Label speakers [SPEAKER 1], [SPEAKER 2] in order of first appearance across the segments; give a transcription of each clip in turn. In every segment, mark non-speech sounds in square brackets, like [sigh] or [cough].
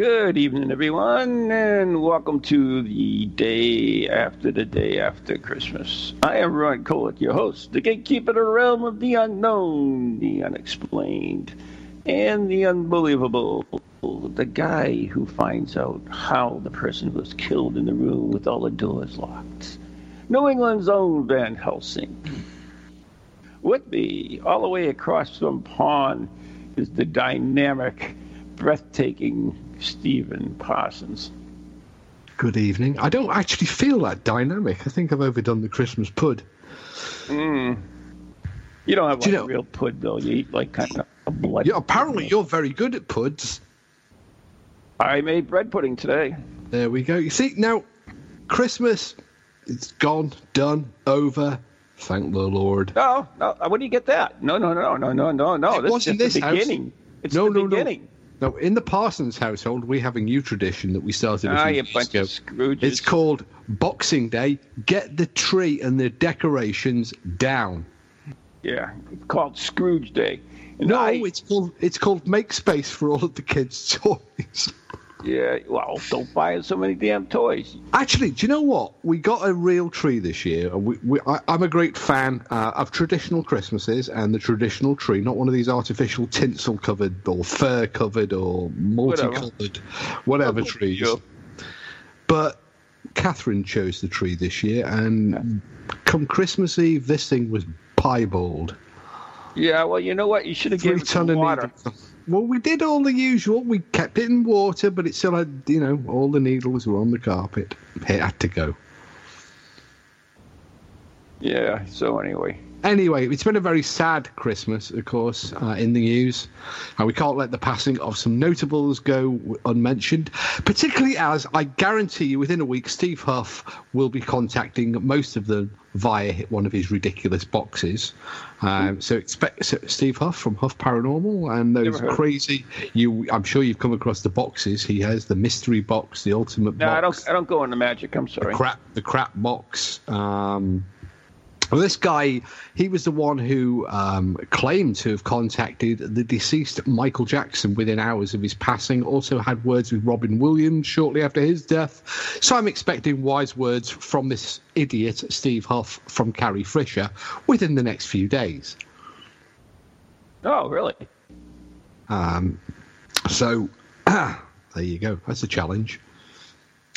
[SPEAKER 1] Good evening, everyone, and welcome to the day after the day after Christmas. I am Ron Kolek, your host, the gatekeeper of the realm of the unknown, the unexplained, and the unbelievable. The guy who finds out how the person was killed in the room with all the doors locked. New England's own Van Helsing. With me, all the way across from pond, is the dynamic, breathtaking Stephen Parsons.
[SPEAKER 2] Good evening. I don't actually feel that dynamic. I think I've overdone the Christmas pud.
[SPEAKER 1] Mm. You don't have
[SPEAKER 2] Do
[SPEAKER 1] like
[SPEAKER 2] you know-
[SPEAKER 1] a real pud, though. You eat like kind of a blood.
[SPEAKER 2] Yeah, apparently you're very good at puds.
[SPEAKER 1] I made bread pudding today.
[SPEAKER 2] There we go. You see, now, Christmas, it's gone, done, over. Thank the Lord.
[SPEAKER 1] No, no. Where do you get that? No, no, no, no, no, no, no.
[SPEAKER 2] It
[SPEAKER 1] this
[SPEAKER 2] wasn't
[SPEAKER 1] is just
[SPEAKER 2] this
[SPEAKER 1] the
[SPEAKER 2] house.
[SPEAKER 1] beginning. It's
[SPEAKER 2] No,
[SPEAKER 1] the
[SPEAKER 2] no.
[SPEAKER 1] beginning.
[SPEAKER 2] Now, in the Parsons household, we have a new tradition that we started
[SPEAKER 1] Ah, you bunch
[SPEAKER 2] ago.
[SPEAKER 1] of Scrooges.
[SPEAKER 2] It's called Boxing Day. Get the tree and the decorations down.
[SPEAKER 1] Yeah, it's called Scrooge Day. And
[SPEAKER 2] No,
[SPEAKER 1] I,
[SPEAKER 2] it's called it's called make space for all of the kids' [laughs] toys.
[SPEAKER 1] Yeah. Well, don't buy so many damn toys.
[SPEAKER 2] Actually, do you know what? We got a real tree this year. We, we, I, I'm a great fan uh, of traditional Christmases and the traditional tree, not one of these artificial tinsel covered or fur covered or multicolored, whatever,
[SPEAKER 1] Oh,
[SPEAKER 2] trees.
[SPEAKER 1] sure.
[SPEAKER 2] But Catherine chose the tree this year, and come Christmas Eve, this thing was piebald.
[SPEAKER 1] Yeah. Well, you know what? You should have given it some water.
[SPEAKER 2] Well, we did all the usual. We kept it in water, but it still had, you know, all the needles were on the carpet. It had to go.
[SPEAKER 1] Yeah. So anyway.
[SPEAKER 2] Anyway, it's been a very sad Christmas, of course, uh, in the news. And we can't let the passing of some notables go unmentioned, particularly as I guarantee you within a week, Steve Huff will be contacting most of them via one of his ridiculous boxes. Um, so expect so Steve Huff from Huff Paranormal and those
[SPEAKER 1] Never heard of
[SPEAKER 2] crazy. You, I'm sure you've come across the boxes. He has the mystery box, the ultimate box.
[SPEAKER 1] No,
[SPEAKER 2] box
[SPEAKER 1] I don't. I don't go into magic. I'm sorry.
[SPEAKER 2] The crap the crap box. Um, well, this guy, he was the one who um, claimed to have contacted the deceased Michael Jackson within hours of his passing. Also had words with Robin Williams shortly after his death. So I'm expecting wise words from this idiot Steve Huff from Carrie Fisher within the next few days.
[SPEAKER 1] Oh, really?
[SPEAKER 2] Um, so [clears throat] there you go. That's a challenge.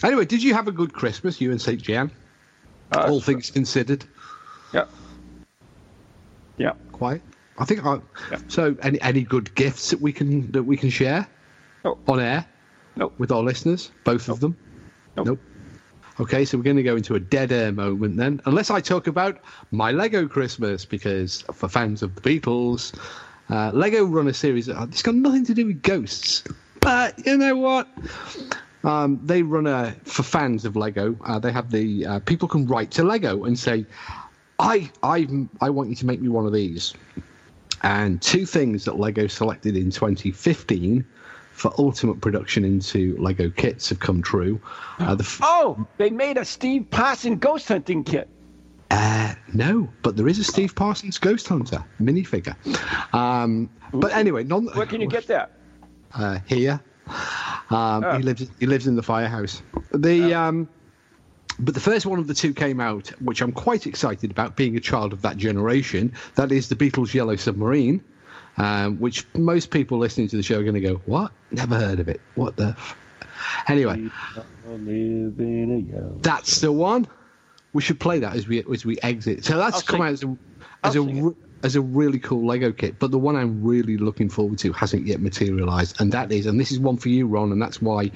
[SPEAKER 2] Anyway, did you have a good Christmas, you and St. Jan?
[SPEAKER 1] Uh,
[SPEAKER 2] All things considered.
[SPEAKER 1] Yeah. Yeah.
[SPEAKER 2] quite. I think I.
[SPEAKER 1] Yeah.
[SPEAKER 2] So, any any good gifts that we can that we can share
[SPEAKER 1] No.
[SPEAKER 2] on air
[SPEAKER 1] Nope.
[SPEAKER 2] with our listeners, both of them?
[SPEAKER 1] Nope.
[SPEAKER 2] Okay, so we're going to go into a dead air moment then, unless I talk about my Lego Christmas, because for fans of the Beatles, uh, Lego run a series. That, it's got nothing to do with ghosts, but you know what? Um, they run a for fans of Lego. Uh, they have the uh, people can write to Lego and say, "I I I want you to make me one of these." And two things that Lego selected in 2015 for ultimate production into Lego kits have come true. Uh, the f-
[SPEAKER 1] Oh, they made a Steve Parson ghost hunting kit.
[SPEAKER 2] uh, no, but there is a Steve Parsons Ghost Hunter minifigure. Um, but anyway, non-
[SPEAKER 1] Where can you get that?
[SPEAKER 2] uh, here. Um,
[SPEAKER 1] Oh.
[SPEAKER 2] He lives. He lives in the firehouse. The um, but the first one of the two came out, which I'm quite excited about, being a child of that generation. That is the Beatles' Yellow Submarine, um, which most people listening to the show are going to go, "What? Never heard of it. What the?" F-? Anyway, that's the one. We should play that as we as we exit. So that's
[SPEAKER 1] I'll
[SPEAKER 2] come
[SPEAKER 1] sing-
[SPEAKER 2] out as a as a
[SPEAKER 1] sing it.
[SPEAKER 2] re- as a really cool Lego kit. But the one I'm really looking forward to hasn't yet materialized, and that is, and this is one for you, Ron, and that's why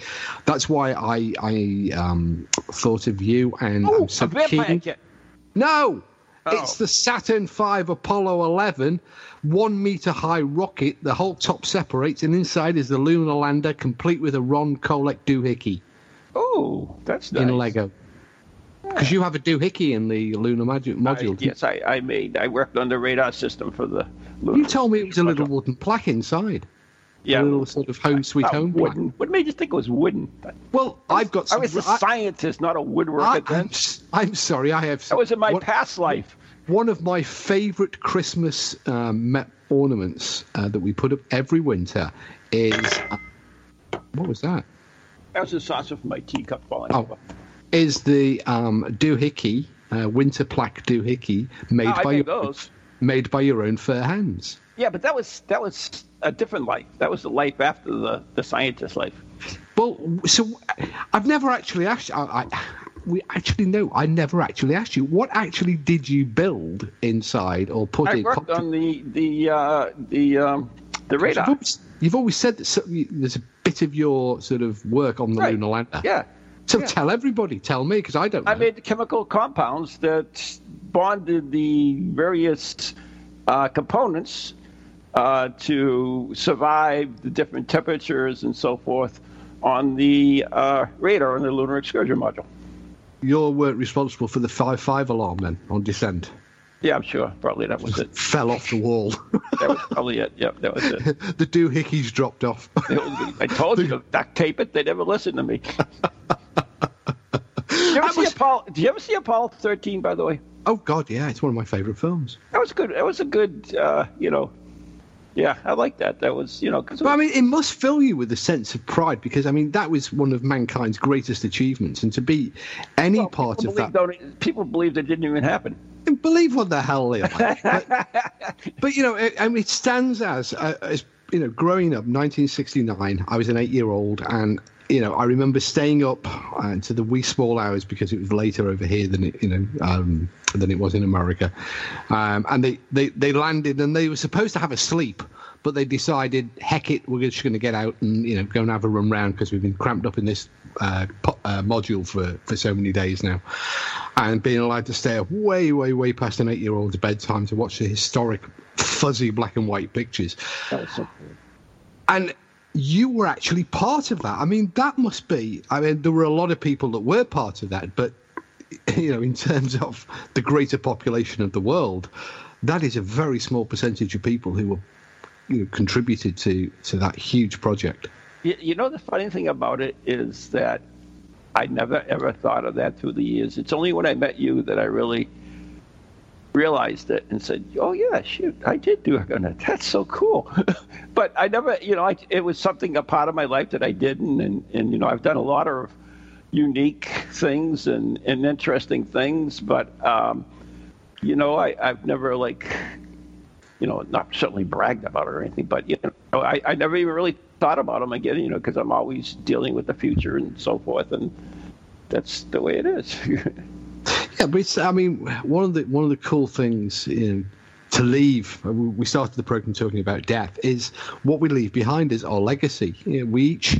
[SPEAKER 2] that's why I I um, thought of you and
[SPEAKER 1] Oh,
[SPEAKER 2] I'm so keen. No, It's the Saturn V Apollo 11, one meter high rocket. The whole top separates, and inside is the lunar lander, complete with a Ron Kolek doohickey
[SPEAKER 1] Oh, that's nice.
[SPEAKER 2] in Lego. Because you have a doohickey in the lunar modu-
[SPEAKER 1] I,
[SPEAKER 2] module.
[SPEAKER 1] yes, I, I made. I worked on the radar system for the.
[SPEAKER 2] You told me it was a little wooden plaque inside.
[SPEAKER 1] yeah,
[SPEAKER 2] A little sort of home sweet
[SPEAKER 1] not
[SPEAKER 2] home plaque.
[SPEAKER 1] wooden. What made you think it was wooden?
[SPEAKER 2] Well, I've got
[SPEAKER 1] I was a
[SPEAKER 2] I-
[SPEAKER 1] scientist, not a woodworker.
[SPEAKER 2] I,
[SPEAKER 1] then
[SPEAKER 2] am I'm sorry, I have.
[SPEAKER 1] that was in my
[SPEAKER 2] one,
[SPEAKER 1] past life.
[SPEAKER 2] one of my favourite Christmas um, ornaments uh, that we put up every winter is. Uh, what was that?
[SPEAKER 1] That was a saucer for my teacup falling
[SPEAKER 2] Oh.
[SPEAKER 1] over.
[SPEAKER 2] Is the um, doohickey, uh, winter plaque doohickey, made
[SPEAKER 1] Oh,
[SPEAKER 2] by your,
[SPEAKER 1] those.
[SPEAKER 2] made by your own fair hands?
[SPEAKER 1] Yeah, but that was that was a different life. That was the life after the the scientist life.
[SPEAKER 2] Well, so I've never actually asked. I, I, we actually know. I never actually asked you what actually did you build inside or put
[SPEAKER 1] I
[SPEAKER 2] in.
[SPEAKER 1] worked on the the uh, the um, the
[SPEAKER 2] You've
[SPEAKER 1] radar.
[SPEAKER 2] always, you've always said that there's a bit of your sort of work on the
[SPEAKER 1] Right.
[SPEAKER 2] lunar lander.
[SPEAKER 1] Yeah,
[SPEAKER 2] So
[SPEAKER 1] yeah.
[SPEAKER 2] tell everybody, tell me, because I don't know.
[SPEAKER 1] I made the chemical compounds that bonded the various uh, components uh, to survive the different temperatures and so forth on the uh, radar on the lunar excursion module.
[SPEAKER 2] Your work responsible for the five five alarm then on descent
[SPEAKER 1] Yeah, I'm sure. Probably that was it.
[SPEAKER 2] fell off the wall. [laughs]
[SPEAKER 1] That was probably it. Yep, that was it. [laughs]
[SPEAKER 2] the doohickeys dropped off.
[SPEAKER 1] I told you to duct tape it. They never listened to me. [laughs] Did you, ever see
[SPEAKER 2] was-
[SPEAKER 1] Apollo, you ever see Apollo 13, by the way?
[SPEAKER 2] oh God, yeah, it's one of my favourite films.
[SPEAKER 1] That was good. That was a good, uh, you know, yeah, I like that. That was, you know, because
[SPEAKER 2] I mean, it must fill you with a sense of pride because I mean that was one of mankind's greatest achievements, and to be any part of that.
[SPEAKER 1] Don't, people believe that didn't even happen.
[SPEAKER 2] Believe what the hell they are. but, [laughs] but, you know, it, I mean, it stands as, uh, as you know, growing up, 1969. I was an eight-year-old, and you know, I remember staying up uh, to the wee small hours because it was later over here than it, you know, um, than it was in America. Um, and they, they they landed, and they were supposed to have a sleep. But they decided, heck it, we're just going to get out and you know go and have a run round because we've been cramped up in this uh, po- uh, module for, for so many days now, and being allowed to stay up way, way, way past an eight-year-old's bedtime to watch the historic, fuzzy black and white pictures.
[SPEAKER 1] So.
[SPEAKER 2] And you were actually part of that. I mean, that must be. I mean, there were a lot of people that were part of that, but [laughs] you know, in terms of the greater population of the world, that is a very small percentage of people who were you know, contributed to to that huge project.
[SPEAKER 1] You, you know, the funny thing about it is that I never ever thought of that through the years. It's only when I met you that I really realized it and said, "Oh yeah, shoot, I did do it. [laughs] That's so cool." [laughs] but I never, you know, I, it was something a part of my life that I didn't, and and you know, I've done a lot of unique things and and interesting things, but um, you know, I I've never like you know, not certainly bragged about it or anything, but you know, I, I never even really thought about them again, you know, because I'm always dealing with the future and so forth, and that's the way it is. [laughs]
[SPEAKER 2] Yeah, but it's, I mean, one of the one of the cool things know, to leave. We started the program talking about death. Is what we leave behind is our legacy. You know, we each,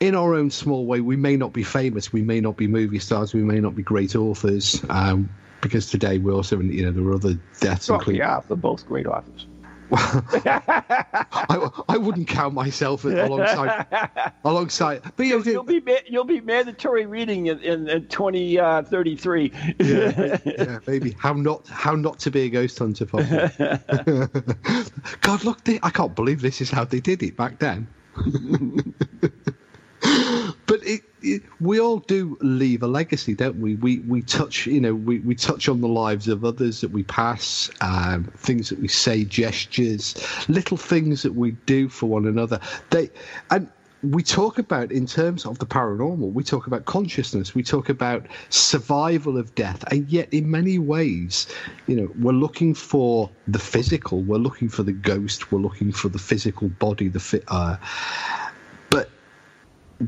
[SPEAKER 2] in our own small way, we may not be famous, we may not be movie stars, we may not be great authors. Um, because today we also, you know, there were other deaths.
[SPEAKER 1] oh,
[SPEAKER 2] including,
[SPEAKER 1] yeah, they're both great authors.
[SPEAKER 2] I, I wouldn't count myself [laughs] alongside alongside. But you know,
[SPEAKER 1] You'll be you'll be mandatory reading in in, in 2033.
[SPEAKER 2] Uh, yeah, yeah, [laughs] maybe how not how not to be a ghost hunter. [laughs] God, look! They, I can't believe this is how they did it back then. but it, we all do leave a legacy, don't we? We we touch, you know, we, we touch on the lives of others that we pass, um, things that we say, gestures, little things that we do for one another. They and we talk about in terms of the paranormal we talk about consciousness we talk about survival of death and yet in many ways you know we're looking for the physical we're looking for the ghost we're looking for the physical body the uh,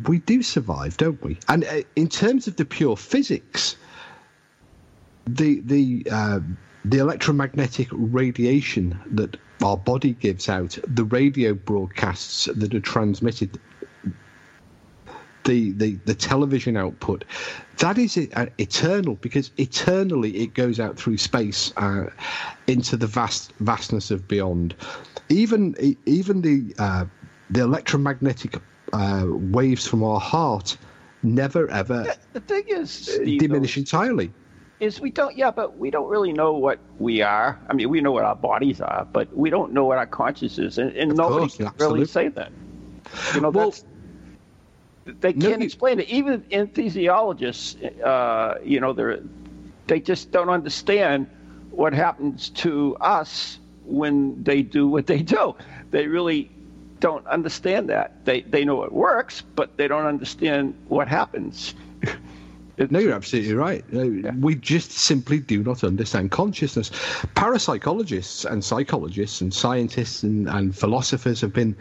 [SPEAKER 2] we do survive don't we and uh, in terms of the pure physics the the uh, the electromagnetic radiation that our body gives out, the radio broadcasts that are transmitted, the, the, the television output, that is uh, eternal because eternally it goes out through space uh, into the vast vastness of beyond. Even even the uh, the electromagnetic uh, waves from our heart never ever
[SPEAKER 1] the thing is Steve,
[SPEAKER 2] diminish
[SPEAKER 1] though,
[SPEAKER 2] entirely.
[SPEAKER 1] Is we don't yeah, but we don't really know what we are. I mean, we know what our bodies are, but we don't know what our consciousness is, and, and nobody
[SPEAKER 2] course,
[SPEAKER 1] can
[SPEAKER 2] absolutely.
[SPEAKER 1] really say that. You know,
[SPEAKER 2] Well,
[SPEAKER 1] that's they can't
[SPEAKER 2] you-
[SPEAKER 1] explain it. Even anesthesiologists, uh, you know, they're they just don't understand what happens to us when they do what they do. They really don't understand that. They they know it works, but they don't understand what happens. [laughs]
[SPEAKER 2] No, you're absolutely right. Uh, We just simply do not understand consciousness. Parapsychologists and psychologists and scientists and, and philosophers have been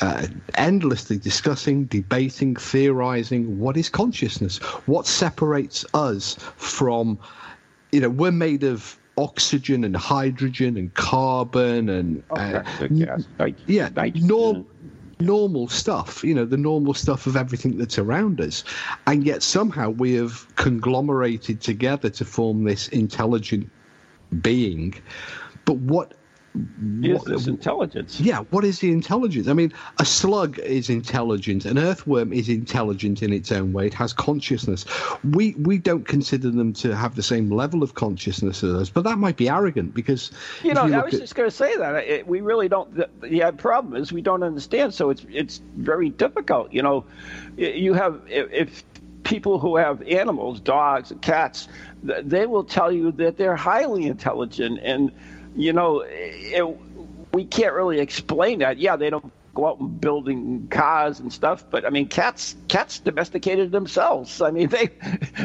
[SPEAKER 2] uh, endlessly discussing, debating, theorizing what is consciousness, what separates us from, you know, we're made of oxygen and hydrogen and carbon and uh,
[SPEAKER 1] yes, like
[SPEAKER 2] yeah,
[SPEAKER 1] nitrogen.
[SPEAKER 2] norm, normal stuff, you know, the normal stuff of everything that's around us. And yet somehow we have conglomerated together to form this intelligent being. But what. What-
[SPEAKER 1] this intelligence?
[SPEAKER 2] yeah, what is the intelligence? I mean, a slug is intelligent. An earthworm is intelligent in its own way. It has consciousness. We we don't consider them to have the same level of consciousness as us, but that might be arrogant because
[SPEAKER 1] You know, I was
[SPEAKER 2] at-
[SPEAKER 1] just going to say that it, we really don't. The, the uh, problem is we don't understand, so it's it's very difficult. You know, you have if, if people who have animals, dogs and cats, they will tell you that they're highly intelligent, and you know, it, we can't really explain that. Yeah, they don't go out and building cars and stuff, but I mean, cats cats domesticated themselves. I mean, [laughs] they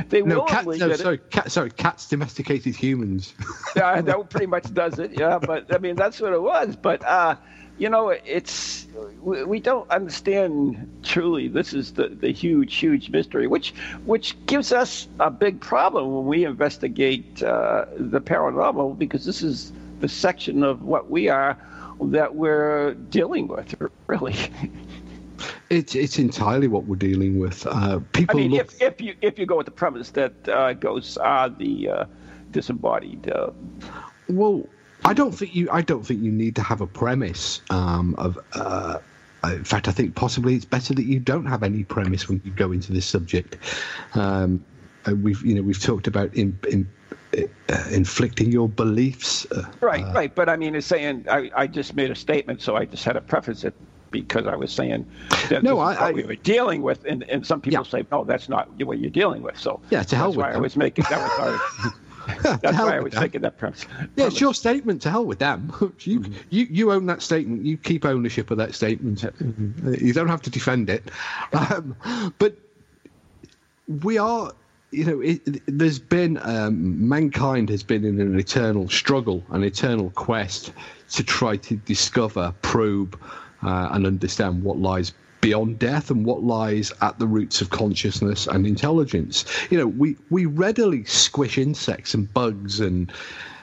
[SPEAKER 1] they
[SPEAKER 2] no, cat,
[SPEAKER 1] willingly
[SPEAKER 2] no, sorry, cat, sorry, cats domesticated humans. [laughs]
[SPEAKER 1] yeah, that pretty much does it. Yeah, but I mean that's what it was. But uh, you know, it's we, we don't understand truly. This is the, the huge, huge mystery, which which gives us a big problem when we investigate uh, the paranormal, because this is the section of what we are that we're dealing with. Really,
[SPEAKER 2] It's it's entirely what we're dealing with. Uh,
[SPEAKER 1] I mean,
[SPEAKER 2] look.
[SPEAKER 1] if, if you if you go with the premise that uh, ghosts are the uh, disembodied. Uh,
[SPEAKER 2] Well, I don't think you. I don't think you need to have a premise um, of. Uh, in fact, I think possibly it's better that you don't have any premise when you go into this subject. Um, we've you know we've talked about in, in, uh, inflicting your beliefs. Uh,
[SPEAKER 1] Right, right. But I mean, it's saying I, I just made a statement, so I just had to preface it because I was saying that
[SPEAKER 2] No, I-
[SPEAKER 1] what
[SPEAKER 2] I-
[SPEAKER 1] we were dealing with, and, and some people
[SPEAKER 2] Yeah.
[SPEAKER 1] say, no, that's not what you're dealing with. So
[SPEAKER 2] Yeah, to hell
[SPEAKER 1] that's
[SPEAKER 2] with
[SPEAKER 1] why I
[SPEAKER 2] them.
[SPEAKER 1] was making that was our, that's why I [laughs] [laughs] was
[SPEAKER 2] them.
[SPEAKER 1] making that premise.
[SPEAKER 2] Yeah, it's your statement. To hell with them. [laughs] you,
[SPEAKER 1] Mm-hmm.
[SPEAKER 2] you you own that statement. You keep ownership of that statement. You don't have to defend it. Um, but we are, you know, it, there's been um, mankind has been in an eternal struggle, an eternal quest to try to discover, probe, uh, and understand what lies beyond death and what lies at the roots of consciousness and intelligence. You know, we we readily squish insects and bugs and.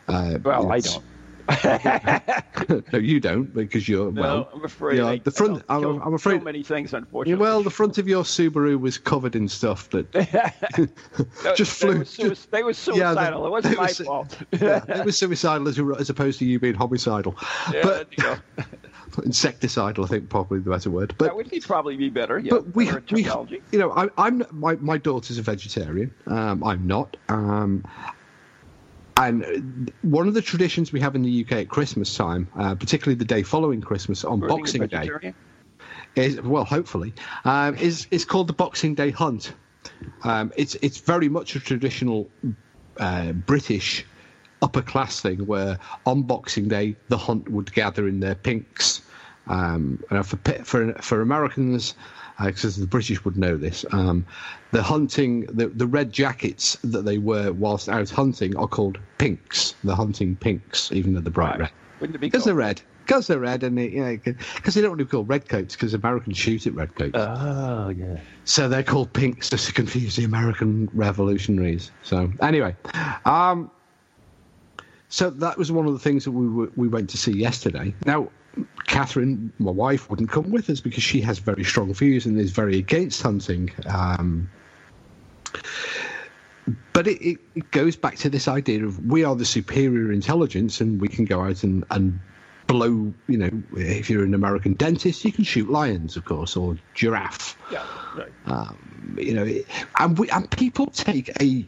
[SPEAKER 2] Uh,
[SPEAKER 1] Well, I don't. [laughs]
[SPEAKER 2] no, you don't because you're
[SPEAKER 1] No,
[SPEAKER 2] well.
[SPEAKER 1] I'm afraid.
[SPEAKER 2] yeah,
[SPEAKER 1] I,
[SPEAKER 2] the front. I'm, I'm afraid.
[SPEAKER 1] so many things, unfortunately.
[SPEAKER 2] well, the front of your Subaru was covered in stuff that
[SPEAKER 1] They- [laughs] [laughs]
[SPEAKER 2] just
[SPEAKER 1] they
[SPEAKER 2] flew-
[SPEAKER 1] Were sui-
[SPEAKER 2] just-
[SPEAKER 1] they were
[SPEAKER 2] yeah,
[SPEAKER 1] suicidal.
[SPEAKER 2] they-
[SPEAKER 1] it wasn't my
[SPEAKER 2] su-
[SPEAKER 1] fault.
[SPEAKER 2] yeah, it was suicidal as, as opposed to you being homicidal,
[SPEAKER 1] Yeah,
[SPEAKER 2] but
[SPEAKER 1] you
[SPEAKER 2] insecticidal. I think probably the better word. But
[SPEAKER 1] that would be probably be better. Yeah,
[SPEAKER 2] but we, we you know, I, I'm my my daughter's a vegetarian. Um, I'm not. Um, and one of the traditions we have in the UK at Christmas time, uh, particularly the day following Christmas on
[SPEAKER 1] Burning
[SPEAKER 2] Boxing Day, is well, hopefully, um, is is called the Boxing Day Hunt. Um, it's it's very much a traditional uh, British upper class thing where on Boxing Day the hunt would gather in their pinks. Um, and for for for Americans, because the British would know this, um, the hunting the the red jackets that they wear whilst out hunting are called pinks. The hunting pinks, even though they're bright
[SPEAKER 1] Right.
[SPEAKER 2] red.
[SPEAKER 1] Wouldn't it be
[SPEAKER 2] Because they're red. Because they're red, and they, you know, because they don't want to be called redcoats, because Americans shoot at redcoats.
[SPEAKER 1] Oh yeah.
[SPEAKER 2] so they're called pinks just to confuse the American revolutionaries. So anyway, um, so that was one of the things that we were, we went to see yesterday. Now, Catherine, my wife, wouldn't come with us because she has very strong views and is very against hunting. Um, but it, it, goes back to this idea of we are the superior intelligence and we can go out and, and blow, you know, if you're an American dentist, you can shoot lions, of course, or giraffe.
[SPEAKER 1] Yeah, right.
[SPEAKER 2] Um, you know, and, we, and people take a.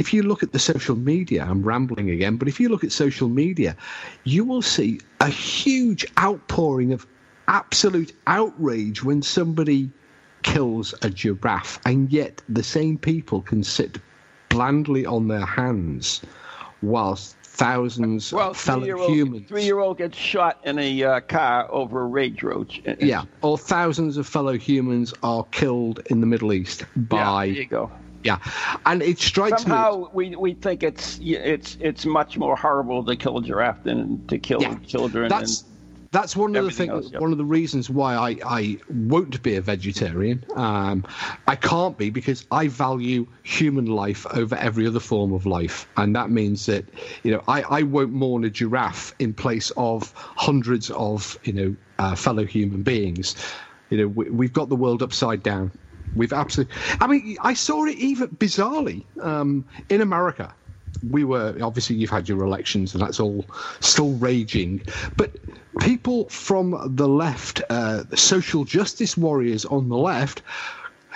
[SPEAKER 2] If you look at the social media, I'm rambling again, but if you look at social media, you will see a huge outpouring of absolute outrage when somebody kills a giraffe, and yet the same people can sit blandly on their hands whilst thousands
[SPEAKER 1] well,
[SPEAKER 2] of fellow humans.
[SPEAKER 1] Three-year-old gets shot in a uh, car over a rage roach.
[SPEAKER 2] Yeah, or thousands of fellow humans are killed in the Middle East by.
[SPEAKER 1] Yeah, there you go.
[SPEAKER 2] Yeah, and it strikes
[SPEAKER 1] Somehow
[SPEAKER 2] me.
[SPEAKER 1] we we think it's it's it's much more horrible to kill a giraffe than to kill
[SPEAKER 2] Yeah,
[SPEAKER 1] children.
[SPEAKER 2] That's
[SPEAKER 1] and,
[SPEAKER 2] that's one of the things.
[SPEAKER 1] else, yeah.
[SPEAKER 2] One of the reasons why I, I won't be a vegetarian. Um, I can't be because I value human life over every other form of life, and that means that you know I, I won't mourn a giraffe in place of hundreds of you know uh, fellow human beings. You know we, we've got the world upside down. We've absolutely. I mean, I saw it even bizarrely um, in America we were obviously you've had your elections and that's all still raging but people from the left uh, social justice warriors on the left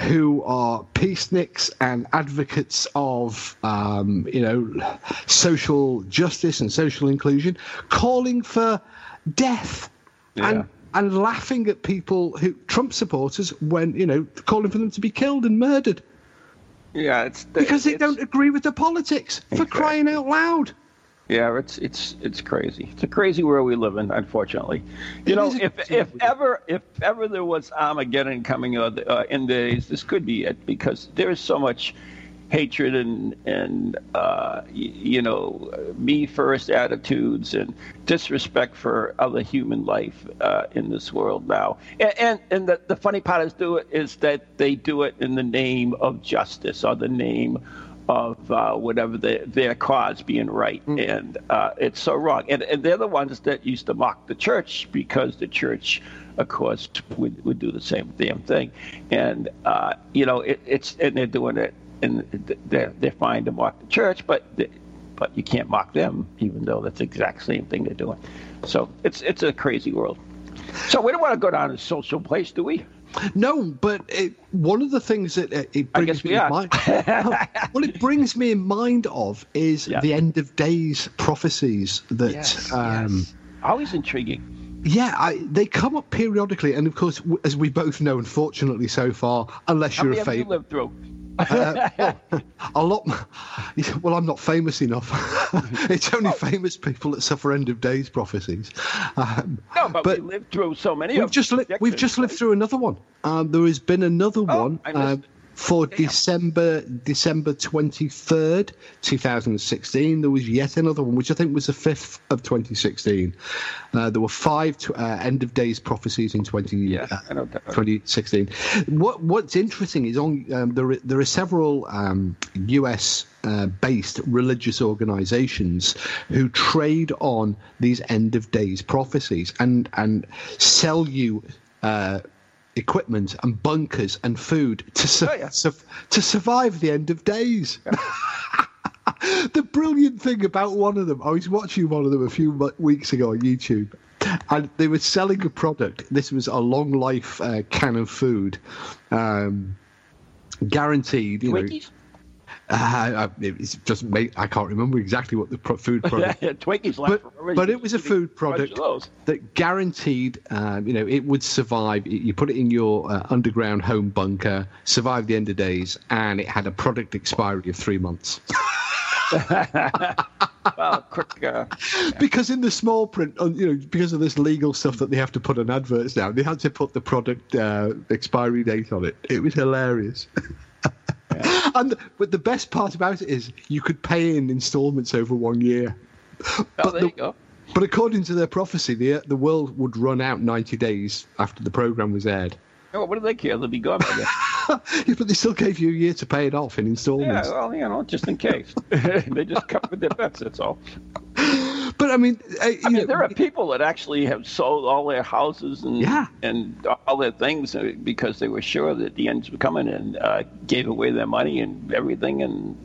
[SPEAKER 2] who are peaceniks and advocates of um, you know social justice and social inclusion calling for death
[SPEAKER 1] Yeah.
[SPEAKER 2] and laughing at people who Trump supporters when you know calling for them to be killed and murdered
[SPEAKER 1] yeah, it's
[SPEAKER 2] because they
[SPEAKER 1] it's-
[SPEAKER 2] don't agree with the politics for
[SPEAKER 1] Exactly.
[SPEAKER 2] crying out loud.
[SPEAKER 1] Yeah, it's it's it's crazy. It's a crazy world we live in, unfortunately. You
[SPEAKER 2] It
[SPEAKER 1] know, if if
[SPEAKER 2] world.
[SPEAKER 1] ever if ever there was Armageddon coming uh, uh, in days, this could be it because there is so much hatred and and uh, y- you know me first attitudes and disrespect for other human life uh, in this world now. And and, and the, the funny part is do it is that they do it in the name of justice or the name of uh, whatever their, their cause being right. And uh, it's so wrong. And, and they're the ones that used to mock the church because the church, of course, would, would do the same damn thing. And, uh, you know, it, it's, and they're doing it, and they're, they're fine to mock the church, but, they, but you can't mock them, even though that's the exact same thing they're doing. So it's, it's a crazy world. So we don't want to go down a social place, do we?
[SPEAKER 2] No, but it, one of the things that it, it brings me
[SPEAKER 1] we
[SPEAKER 2] in mind, [laughs] [laughs] what it brings me in mind of is
[SPEAKER 1] Yeah.
[SPEAKER 2] the end of days prophecies that. um,
[SPEAKER 1] yes. Always intriguing.
[SPEAKER 2] Yeah, I, they come up periodically, and of course, as we both know, unfortunately, so far, unless
[SPEAKER 1] How
[SPEAKER 2] you're a
[SPEAKER 1] have you lived through? [laughs]
[SPEAKER 2] a lot. Well, I'm not famous enough. [laughs] it's only famous people that suffer end of days prophecies. Um,
[SPEAKER 1] No, but,
[SPEAKER 2] But
[SPEAKER 1] we lived through so many
[SPEAKER 2] we've
[SPEAKER 1] of
[SPEAKER 2] just li- we've just lived through another one. Um, there has been another one
[SPEAKER 1] Oh,
[SPEAKER 2] um,
[SPEAKER 1] it.
[SPEAKER 2] For. December December twenty third, two thousand sixteen. There was yet another one, which I think was the fifth of twenty sixteen. Uh, there were five t- uh, end of days prophecies in twenty.
[SPEAKER 1] Yeah,
[SPEAKER 2] uh,
[SPEAKER 1] I know that.
[SPEAKER 2] 2016. What What's interesting is on um, there are, there are several um, US uh, based religious organisations who trade on these end of days prophecies and and sell you. Uh, Equipment and bunkers and food to su-
[SPEAKER 1] Oh, yeah.
[SPEAKER 2] su- to survive the end of days. [laughs] the brilliant thing about one of them, I was watching one of them a few weeks ago on YouTube, and they were selling a product. This was a long life uh, can of food, um, guaranteed. You know,
[SPEAKER 1] Twinkies?
[SPEAKER 2] Uh, it's just made, I can't remember exactly what the pro- food [laughs] product.
[SPEAKER 1] yeah, Twinkies
[SPEAKER 2] But, but it was a food product that guaranteed, um, you know, it would survive. You put it in your uh, underground home bunker, survive the end of days, and it had a product expiry of three months. [laughs] [laughs]
[SPEAKER 1] Well, quick. Uh,
[SPEAKER 2] because in the small print, you know, because of this legal stuff that they have to put on adverts now, they had to put the product uh, expiry date on it. It was hilarious. [laughs] and but the best part about it is you could pay in installments over one year.
[SPEAKER 1] oh,
[SPEAKER 2] But
[SPEAKER 1] there
[SPEAKER 2] the-
[SPEAKER 1] you go.
[SPEAKER 2] But according to their prophecy, the the world would run out 90 days after the program was aired.
[SPEAKER 1] Oh, what do they care? They'll be gone by then. [laughs]
[SPEAKER 2] Yeah, but they still gave you a year to pay it off in
[SPEAKER 1] yeah,
[SPEAKER 2] installments.
[SPEAKER 1] well, you know, just in case. [laughs] they just covered their bets, that's all.
[SPEAKER 2] But I mean, uh,
[SPEAKER 1] I mean, know, there are people that actually have sold all their houses and
[SPEAKER 2] yeah.
[SPEAKER 1] and all their things uh, because they were sure that the ends were coming and uh, gave away their money and everything. And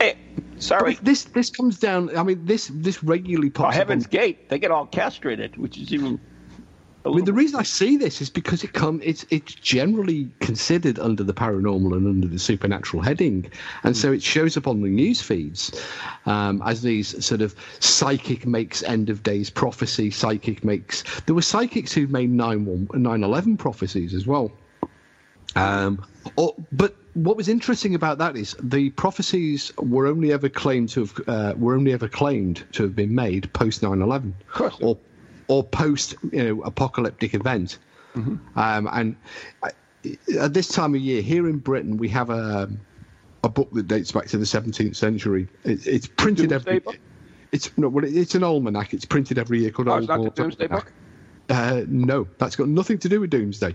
[SPEAKER 1] hey, sorry,
[SPEAKER 2] this this comes down. I mean, this this regularly pops.
[SPEAKER 1] Oh, Heaven's on. Gate, they get all castrated, which is even
[SPEAKER 2] I mean, the reason I see this is because it come it's it's generally considered under the paranormal and under the supernatural heading, and so it shows up on the news feeds um, as these sort of psychic makes end of days prophecy. Psychic makes there were psychics who made 9 11 prophecies as well. Um, or, but what was interesting about that is the prophecies were only ever claimed to have uh, were only ever claimed to have been made post 9-11 or or post you know apocalyptic event. Mm-hmm. Um, and at this time of year here in Britain, we have a a book that dates back to the 17th century. It, it's printed every.
[SPEAKER 1] Book?
[SPEAKER 2] It's no, well, it's an almanac. It's printed every year called
[SPEAKER 1] oh, Old the Doomsday Book.
[SPEAKER 2] Uh, no, that's got nothing to do with Doomsday.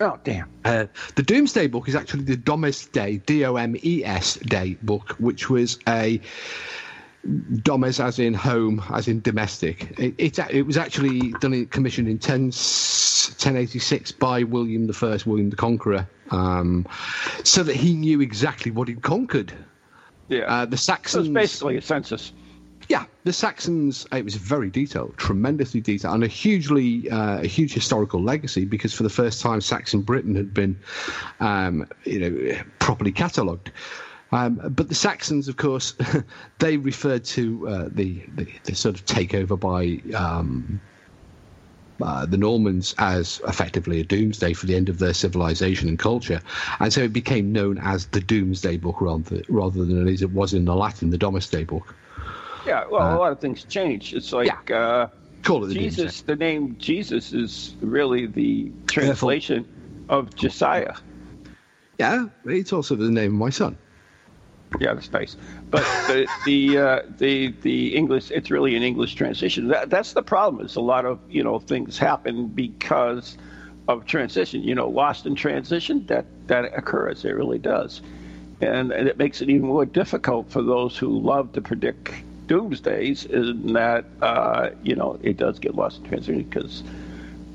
[SPEAKER 1] Oh damn!
[SPEAKER 2] Uh, the Doomsday Book is actually the Domesday, D O M E S Day book, which was a Domes as in home, as in domestic. It, it, it was actually done in, commissioned in 10, 1086 by William I, William the Conqueror, um, so that he knew exactly what he'd conquered.
[SPEAKER 1] Yeah.
[SPEAKER 2] Uh, the Saxons.
[SPEAKER 1] So it's basically a census.
[SPEAKER 2] Yeah, the Saxons. It was very detailed, tremendously detailed, and a hugely, uh, a huge historical legacy because for the first time, Saxon Britain had been, um, you know, properly catalogued. Um, but the Saxons, of course, [laughs] they referred to uh, the, the, the sort of takeover by um, uh, the Normans as effectively a doomsday for the end of their civilization and culture, and so it became known as the Doomsday Book rather rather than as it was in the Latin, the Domesday Book.
[SPEAKER 1] Yeah, well, uh, a lot of things change. It's like
[SPEAKER 2] yeah.
[SPEAKER 1] uh,
[SPEAKER 2] Call it the
[SPEAKER 1] Jesus.
[SPEAKER 2] Doomsday.
[SPEAKER 1] The name Jesus is really the translation Careful. of Josiah.
[SPEAKER 2] Yeah, it's also the name of my son.
[SPEAKER 1] Yeah, that's nice. But the the uh, the the English, it's really an English transition. That, that's the problem. Is a lot of you know things happen because of transition. You know, lost in transition. That that occurs. It really does, and, and it makes it even more difficult for those who love to predict doomsdays. In that uh, you know it does get lost in transition because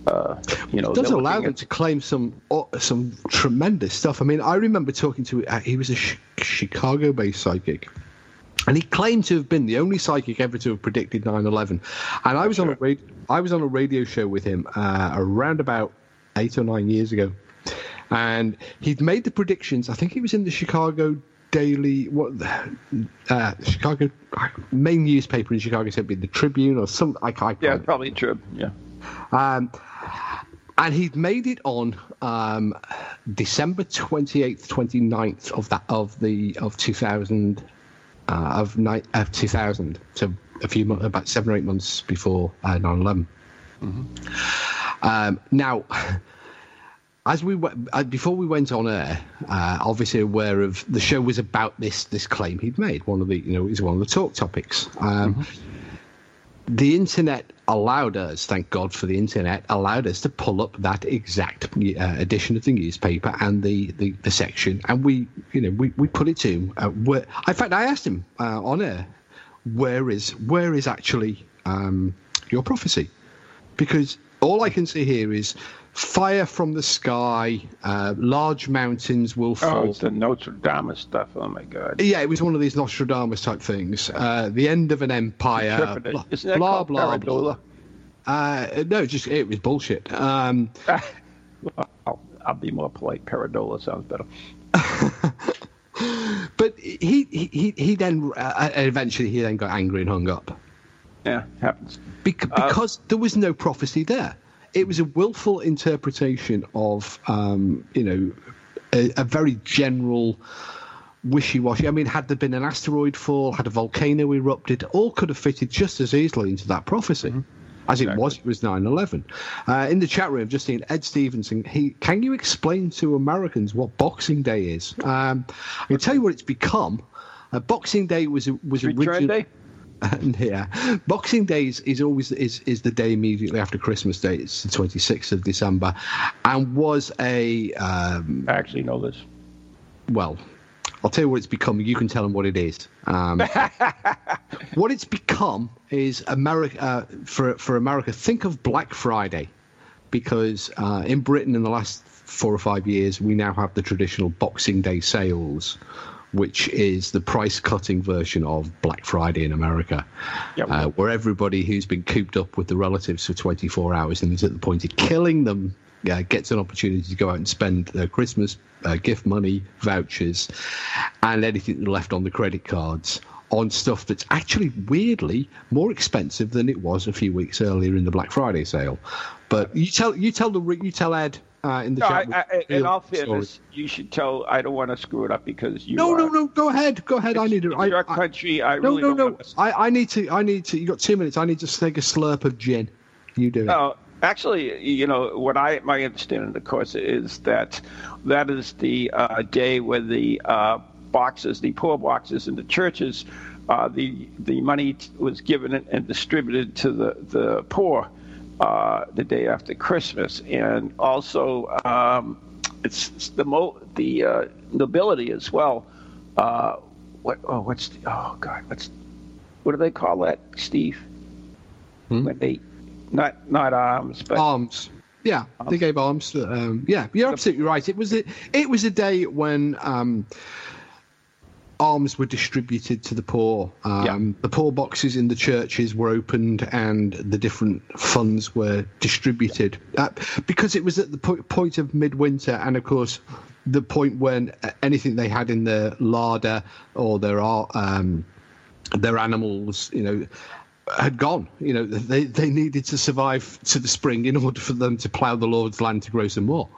[SPEAKER 1] uh, you know,
[SPEAKER 2] it does allow them at... to claim some uh, some tremendous stuff. I mean, I remember talking to uh, he was a sh- Chicago-based psychic. And he claimed to have been the only psychic ever to have predicted 9/11. And I was sure. on a radio, I was on a radio show with him uh, around about eight or nine years ago, and he'd made the predictions. I think he was in the Chicago Daily, what uh, Chicago main newspaper in Chicago, said be the Tribune or something. I, I
[SPEAKER 1] yeah, probably Trib. Yeah.
[SPEAKER 2] Um, and he'd made it on um, December 28th, 29th of that of the of 2000 uh, of, ni- of 2000 so a few months about seven or eight months before uh, 9/11 mm-hmm. um, now as we went, uh, before we went on air, uh, obviously aware of the show was about this this claim he'd made. One of the you know it was one of the talk topics. Um, mm-hmm the internet allowed us, thank God for the internet, allowed us to pull up that exact uh, edition of the newspaper and the, the, the, section, and we, you know, we, we put it to him. Uh, where, in fact, I asked him uh, on air, where is where is actually um, your prophecy? Because all I can see here is fire from the sky, uh, large mountains will oh, fall.
[SPEAKER 1] Oh, it's the Nostradamus stuff. Oh my God.
[SPEAKER 2] Yeah, it was one of these Nostradamus type things. Uh, the end of an empire.
[SPEAKER 1] Blah, Isn't that blah, blah, blah.
[SPEAKER 2] Uh, no, just it was bullshit. Um, [laughs]
[SPEAKER 1] well, I'll be more polite. Pareidolia sounds better. [laughs]
[SPEAKER 2] but he he he then uh, eventually he then got angry and hung up.
[SPEAKER 1] Yeah, happens.
[SPEAKER 2] Bec- uh, because there was no prophecy there it was a willful interpretation of, um, you know, a, a very general wishy-washy. I mean, had there been an asteroid fall, had a volcano erupted, all could have fitted just as easily into that prophecy. Mm-hmm. As exactly. it was, it was 9/11. Uh, in the chat room, just seen Ed Stevenson. He can you explain to Americans what Boxing Day is? Um, I can tell you what it's become. Uh, Boxing Day was a was originally and yeah, Boxing Day is, is always is, is the day immediately after Christmas Day. It's the twenty sixth of December, and was a. Um,
[SPEAKER 1] I actually know this.
[SPEAKER 2] Well, I'll tell you what it's become. You can tell them what it is. Um, [laughs] what it's become is America uh, for for America. Think of Black Friday, because uh, in Britain in the last four or five years we now have the traditional Boxing Day sales, which is the price cutting version of Black Friday in America,
[SPEAKER 1] Yep.
[SPEAKER 2] uh, where everybody who's been cooped up with the relatives for 24 hours and is at the point of killing them uh, gets an opportunity to go out and spend their Christmas uh, gift money, vouchers, and anything left on the credit cards on stuff that's actually weirdly more expensive than it was a few weeks earlier in the Black Friday sale. But you tell you tell the you tell Ed uh, in the
[SPEAKER 1] No,
[SPEAKER 2] chat.
[SPEAKER 1] I, in all fairness, you should tell. I don't want to screw it up because you.
[SPEAKER 2] No,
[SPEAKER 1] are,
[SPEAKER 2] no, no. Go ahead. Go ahead. I need to. I,
[SPEAKER 1] your
[SPEAKER 2] I-
[SPEAKER 1] country. I
[SPEAKER 2] no,
[SPEAKER 1] really
[SPEAKER 2] no,
[SPEAKER 1] don't
[SPEAKER 2] no. I, I need to. I need to. You got two minutes. I need to take a slurp of gin. You do it.
[SPEAKER 1] No, actually, you know what I my understanding, of course, is that that is the uh, day when the uh, boxes, the poor boxes in the churches, uh, the the money t- was given and- and distributed to the the poor uh, the day after Christmas, and also um, it's, it's the mo the uh, nobility as well. Uh, what oh what's the, oh god what's what do they call that, Steve?
[SPEAKER 2] Hmm?
[SPEAKER 1] When they not not arms, but
[SPEAKER 2] arms. Yeah, they gave arms. To, um, yeah, you're absolutely right. It was a, it was a day when um, arms were distributed to the poor. Um, The poor boxes in the churches were opened, and the different funds were distributed uh, because it was at the po- point of midwinter, and of course. The point when anything they had in their larder or their um, their animals, you know, had gone. You know, they they needed to survive to the spring in order for them to plough the Lord's land to grow some more.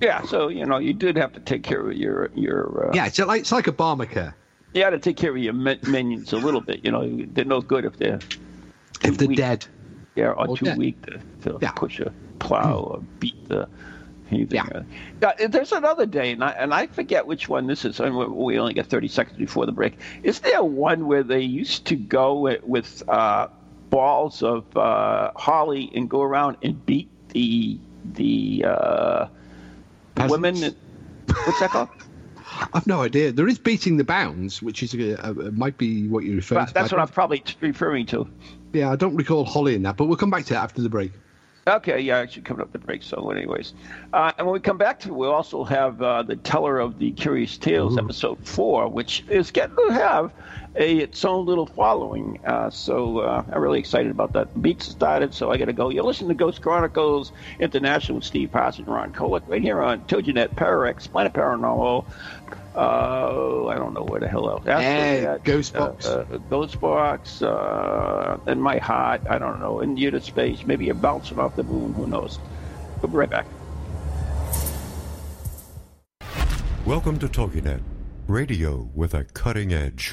[SPEAKER 1] Yeah. So you know, you did have to take care of your your. Uh,
[SPEAKER 2] Yeah, it's like it's like Obamacare.
[SPEAKER 1] You had to take care of your min- minions a little bit. You know, they're no good if they're
[SPEAKER 2] If they're
[SPEAKER 1] weak.
[SPEAKER 2] dead,
[SPEAKER 1] yeah or
[SPEAKER 2] Well,
[SPEAKER 1] too
[SPEAKER 2] yeah.
[SPEAKER 1] weak to, to
[SPEAKER 2] Yeah.
[SPEAKER 1] push a plow or beat the. Anything.
[SPEAKER 2] Yeah.
[SPEAKER 1] Uh, yeah, there's another day, and I, and I forget which one this is. And we- we only got 30 seconds before the break. Is there one where they used to go with, with uh, balls of uh, holly and go around and beat the the uh, women? What's that called? [laughs]
[SPEAKER 2] I've no idea. There is beating the bounds, which is a, might be what you're referring
[SPEAKER 1] But
[SPEAKER 2] to.
[SPEAKER 1] that's what I'm probably referring to.
[SPEAKER 2] Yeah, I don't recall Holly in that, but we'll come back to that after the break.
[SPEAKER 1] Okay, yeah, actually coming up the break. So, anyways, uh, and when we come back to, it, we'll also have uh, the Teller of the Curious Tales, episode four, which is getting to have a its own little following. Uh, so, uh, I'm really excited about that. Beats started, so I got to go. You're listening to Ghost Chronicles International with Steve Parson and Ron Kolek right here on TogiNet, Pararex, Planet Paranormal. Uh, I don't know where the hell else. Astro-
[SPEAKER 2] Ghostbox.
[SPEAKER 1] Uh, uh, Ghostbox, uh, in my heart, I don't know, in Utah space, maybe you're bouncing off the moon, who knows. We'll be right back.
[SPEAKER 3] Welcome to TogiNet, radio with a cutting edge.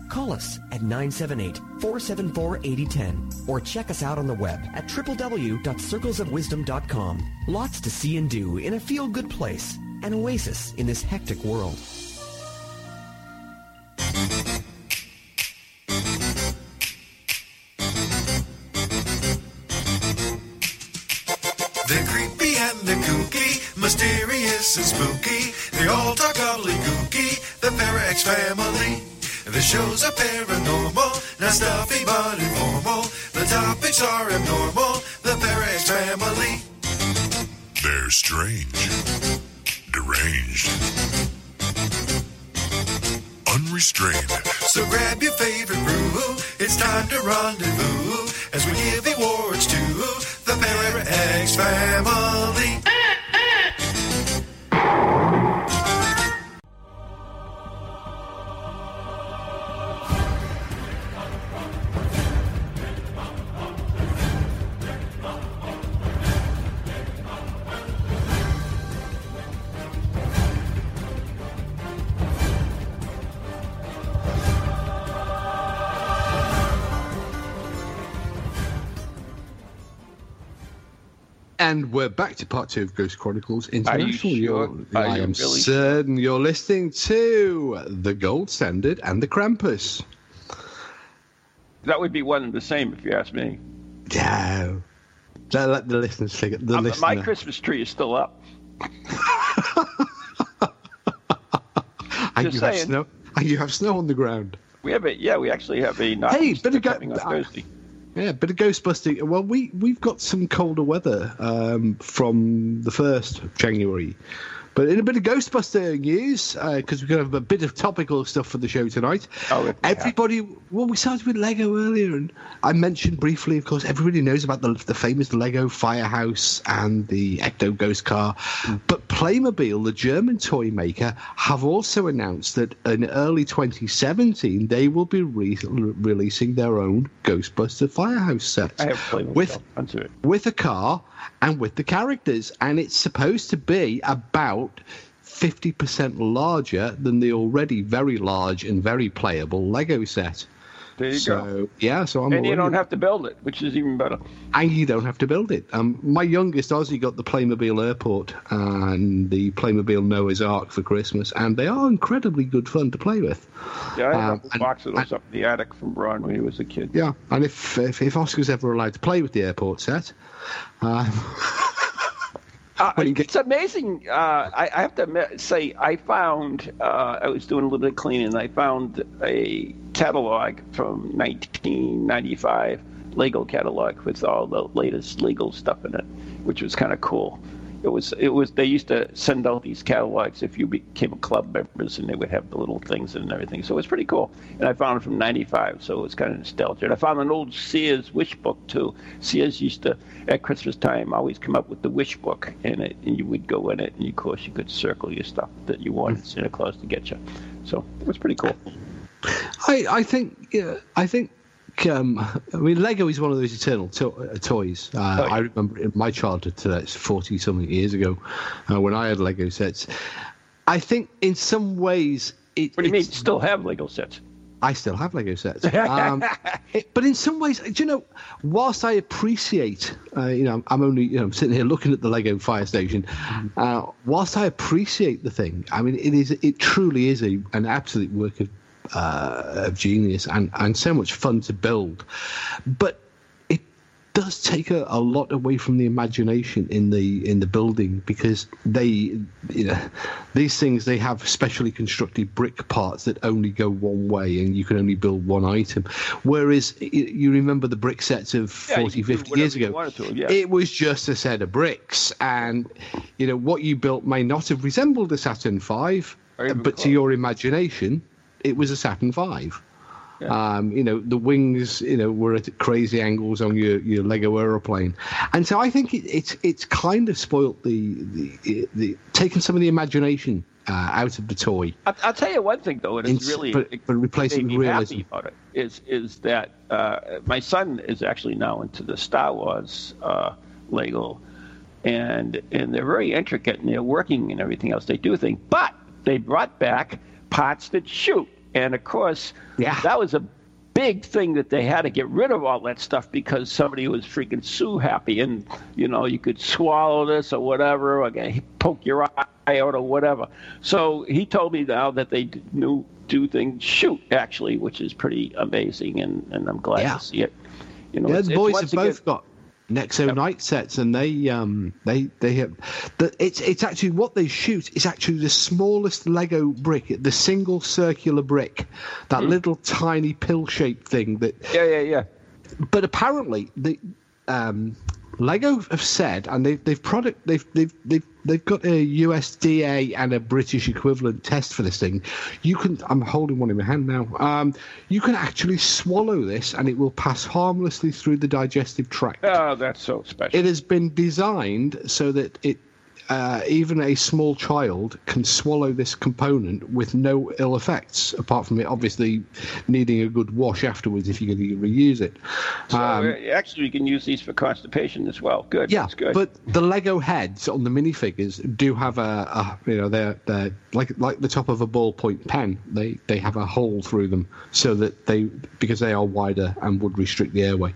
[SPEAKER 4] Call us at 978-474-8010 or check us out on the web at www.circlesofwisdom.com. Lots to see and do in a feel-good place, an oasis in this hectic world.
[SPEAKER 5] They're creepy and they're kooky, mysterious and spooky. They all talk gobbledygooky, the Parax family. The shows are paranormal, not stuffy but informal. The topics are abnormal, the Parax family.
[SPEAKER 6] They're strange, deranged, unrestrained.
[SPEAKER 5] So grab your favorite brew, it's time to rendezvous as we give awards to the Parax family.
[SPEAKER 2] And we're back to part two of Ghost Chronicles
[SPEAKER 1] Are you
[SPEAKER 2] International.
[SPEAKER 1] sure?
[SPEAKER 2] You're-
[SPEAKER 1] Are
[SPEAKER 2] I
[SPEAKER 1] you
[SPEAKER 2] am
[SPEAKER 1] really
[SPEAKER 2] certain you're listening to the Gold Standard and the Krampus.
[SPEAKER 1] That would be one and the same if you ask me.
[SPEAKER 2] Yeah. Let, let the listeners figure. The
[SPEAKER 1] Um,
[SPEAKER 2] listener.
[SPEAKER 1] my Christmas tree is still up. [laughs]
[SPEAKER 2] and
[SPEAKER 1] just
[SPEAKER 2] you have
[SPEAKER 1] saying.
[SPEAKER 2] snow. And you have snow on the ground.
[SPEAKER 1] We have a yeah, we actually have a
[SPEAKER 2] Hey, bit of go-
[SPEAKER 1] coming on Thursday.
[SPEAKER 2] Yeah, bit of Ghostbusting. Well, we we've got some colder weather um, from the first of January, but in a bit of Ghostbuster news uh, because we're going to have a bit of topical stuff for the show tonight.
[SPEAKER 1] Oh, yeah.
[SPEAKER 2] everybody! Well, we started with Lego earlier, and I mentioned briefly, of course, everybody knows about the the famous Lego Firehouse and the Ecto Ghost car, hmm. but Playmobil, the German toy maker, have also announced that in early 2017 they will be re- releasing their own Ghostbuster Firehouse set
[SPEAKER 1] I have
[SPEAKER 2] with with a car and with the characters, and it's supposed to be about. 50% larger than the already very large and very playable Lego set.
[SPEAKER 1] There you
[SPEAKER 2] so,
[SPEAKER 1] go.
[SPEAKER 2] yeah, so I'm
[SPEAKER 1] And you don't have to build it, which is even better.
[SPEAKER 2] and you don't have to build it. Um, my youngest Ozzy got the Playmobil Airport and the Playmobil Noah's Ark for Christmas, and they are incredibly good fun to play with.
[SPEAKER 1] Yeah, I have
[SPEAKER 2] Um,
[SPEAKER 1] a box those up in the attic from Brian when he was a kid.
[SPEAKER 2] Yeah, and if if, if Oscar's ever allowed to play with the airport set, um, [laughs]
[SPEAKER 1] Uh,
[SPEAKER 2] When you get-
[SPEAKER 1] it's amazing. Uh, I, I have to admit, say, I found, uh, I was doing a little bit of cleaning, and I found a catalog from 1995, Lego catalog with all the latest legal stuff in it, which was kind of cool. It was, it was. They used to send out these catalogs if you became a club members, and they would have the little things and everything. So it was pretty cool. And I found it from '95, so it was kind of nostalgia. And I found an old Sears wish book too. Sears used to, at Christmas time, always come up with the wish book in it, and you would go in it, and of course you could circle your stuff that you wanted mm. Santa Claus to get you. So it was pretty cool.
[SPEAKER 2] I I think yeah, I think. Um, I mean, Lego is one of those eternal to- uh, toys. Uh,
[SPEAKER 1] Oh, yeah.
[SPEAKER 2] I remember in my childhood, to that's forty something years ago, uh, when I had Lego sets. I think in some ways, it,
[SPEAKER 1] What do you mean? Still have Lego sets?
[SPEAKER 2] I still have Lego sets. [laughs] Um, it- but in some ways, do you know, whilst I appreciate, uh, you know, I'm only, you know, I'm sitting here looking at the Lego fire station. Uh, whilst I appreciate the thing, I mean, it is, it truly is a, an absolute work of, uh, of genius and, and so much fun to build. But it does take a, a lot away from the imagination in the in the building because they you know these things they have specially constructed brick parts that only go one way and you can only build one item whereas you remember the brick sets of
[SPEAKER 1] Yeah,
[SPEAKER 2] 40
[SPEAKER 1] could
[SPEAKER 2] 50 years ago
[SPEAKER 1] to, yeah.
[SPEAKER 2] it was just a set of bricks and you know what you built may not have resembled a saturn v
[SPEAKER 1] Or even
[SPEAKER 2] but to your imagination it was a saturn v um, you know, the wings, you know, were at crazy angles on your, your Lego aeroplane, and so I think it, it's it's kind of spoilt the the, the taken some of the imagination uh, out of the toy.
[SPEAKER 1] I'll, I'll tell you one thing though, and it's
[SPEAKER 2] Ins-
[SPEAKER 1] really
[SPEAKER 2] but- but replace it
[SPEAKER 1] made me
[SPEAKER 2] realism.
[SPEAKER 1] happy about it. Is is that uh, my son is actually now into the Star Wars uh, Lego, and and they're very intricate and they're working and everything else. They do things, but they brought back parts that shoot, and of course,
[SPEAKER 2] Yeah.
[SPEAKER 1] that was a big thing that they had to get rid of all that stuff because somebody was freaking sue happy. And you know you could swallow this or whatever or poke your eye out or whatever. So he told me now that they knew do things shoot actually which is pretty amazing. And, and i'm glad
[SPEAKER 2] Yeah.
[SPEAKER 1] to see it. You know
[SPEAKER 2] Yeah,
[SPEAKER 1] it's-
[SPEAKER 2] the
[SPEAKER 1] it's
[SPEAKER 2] boys have both
[SPEAKER 1] again-
[SPEAKER 2] got Nexo Knights sets, and they um they they have the, it's it's actually what they shoot is actually the smallest Lego brick, the single circular brick, that little tiny pill shaped thing that
[SPEAKER 1] yeah yeah yeah.
[SPEAKER 2] But apparently the um, Lego have said, and they've they've product they've they've they've they've got a USDA and a British equivalent test for this thing. You can I'm holding one in my hand now. Um, you can actually swallow this, and it will pass harmlessly through the digestive tract.
[SPEAKER 1] oh that's so special
[SPEAKER 2] It has been designed so that it. Uh, even a small child can swallow this component with no ill effects, apart from it obviously needing a good wash afterwards if you're going to reuse it.
[SPEAKER 1] so
[SPEAKER 2] Um,
[SPEAKER 1] uh, actually you can use these for constipation as well good
[SPEAKER 2] yeah,
[SPEAKER 1] that's good
[SPEAKER 2] but the Lego heads on the minifigures do have a, a you know they're they're like like the top of a ballpoint pen. They they have a hole through them so that they because they are wider and would restrict the airway.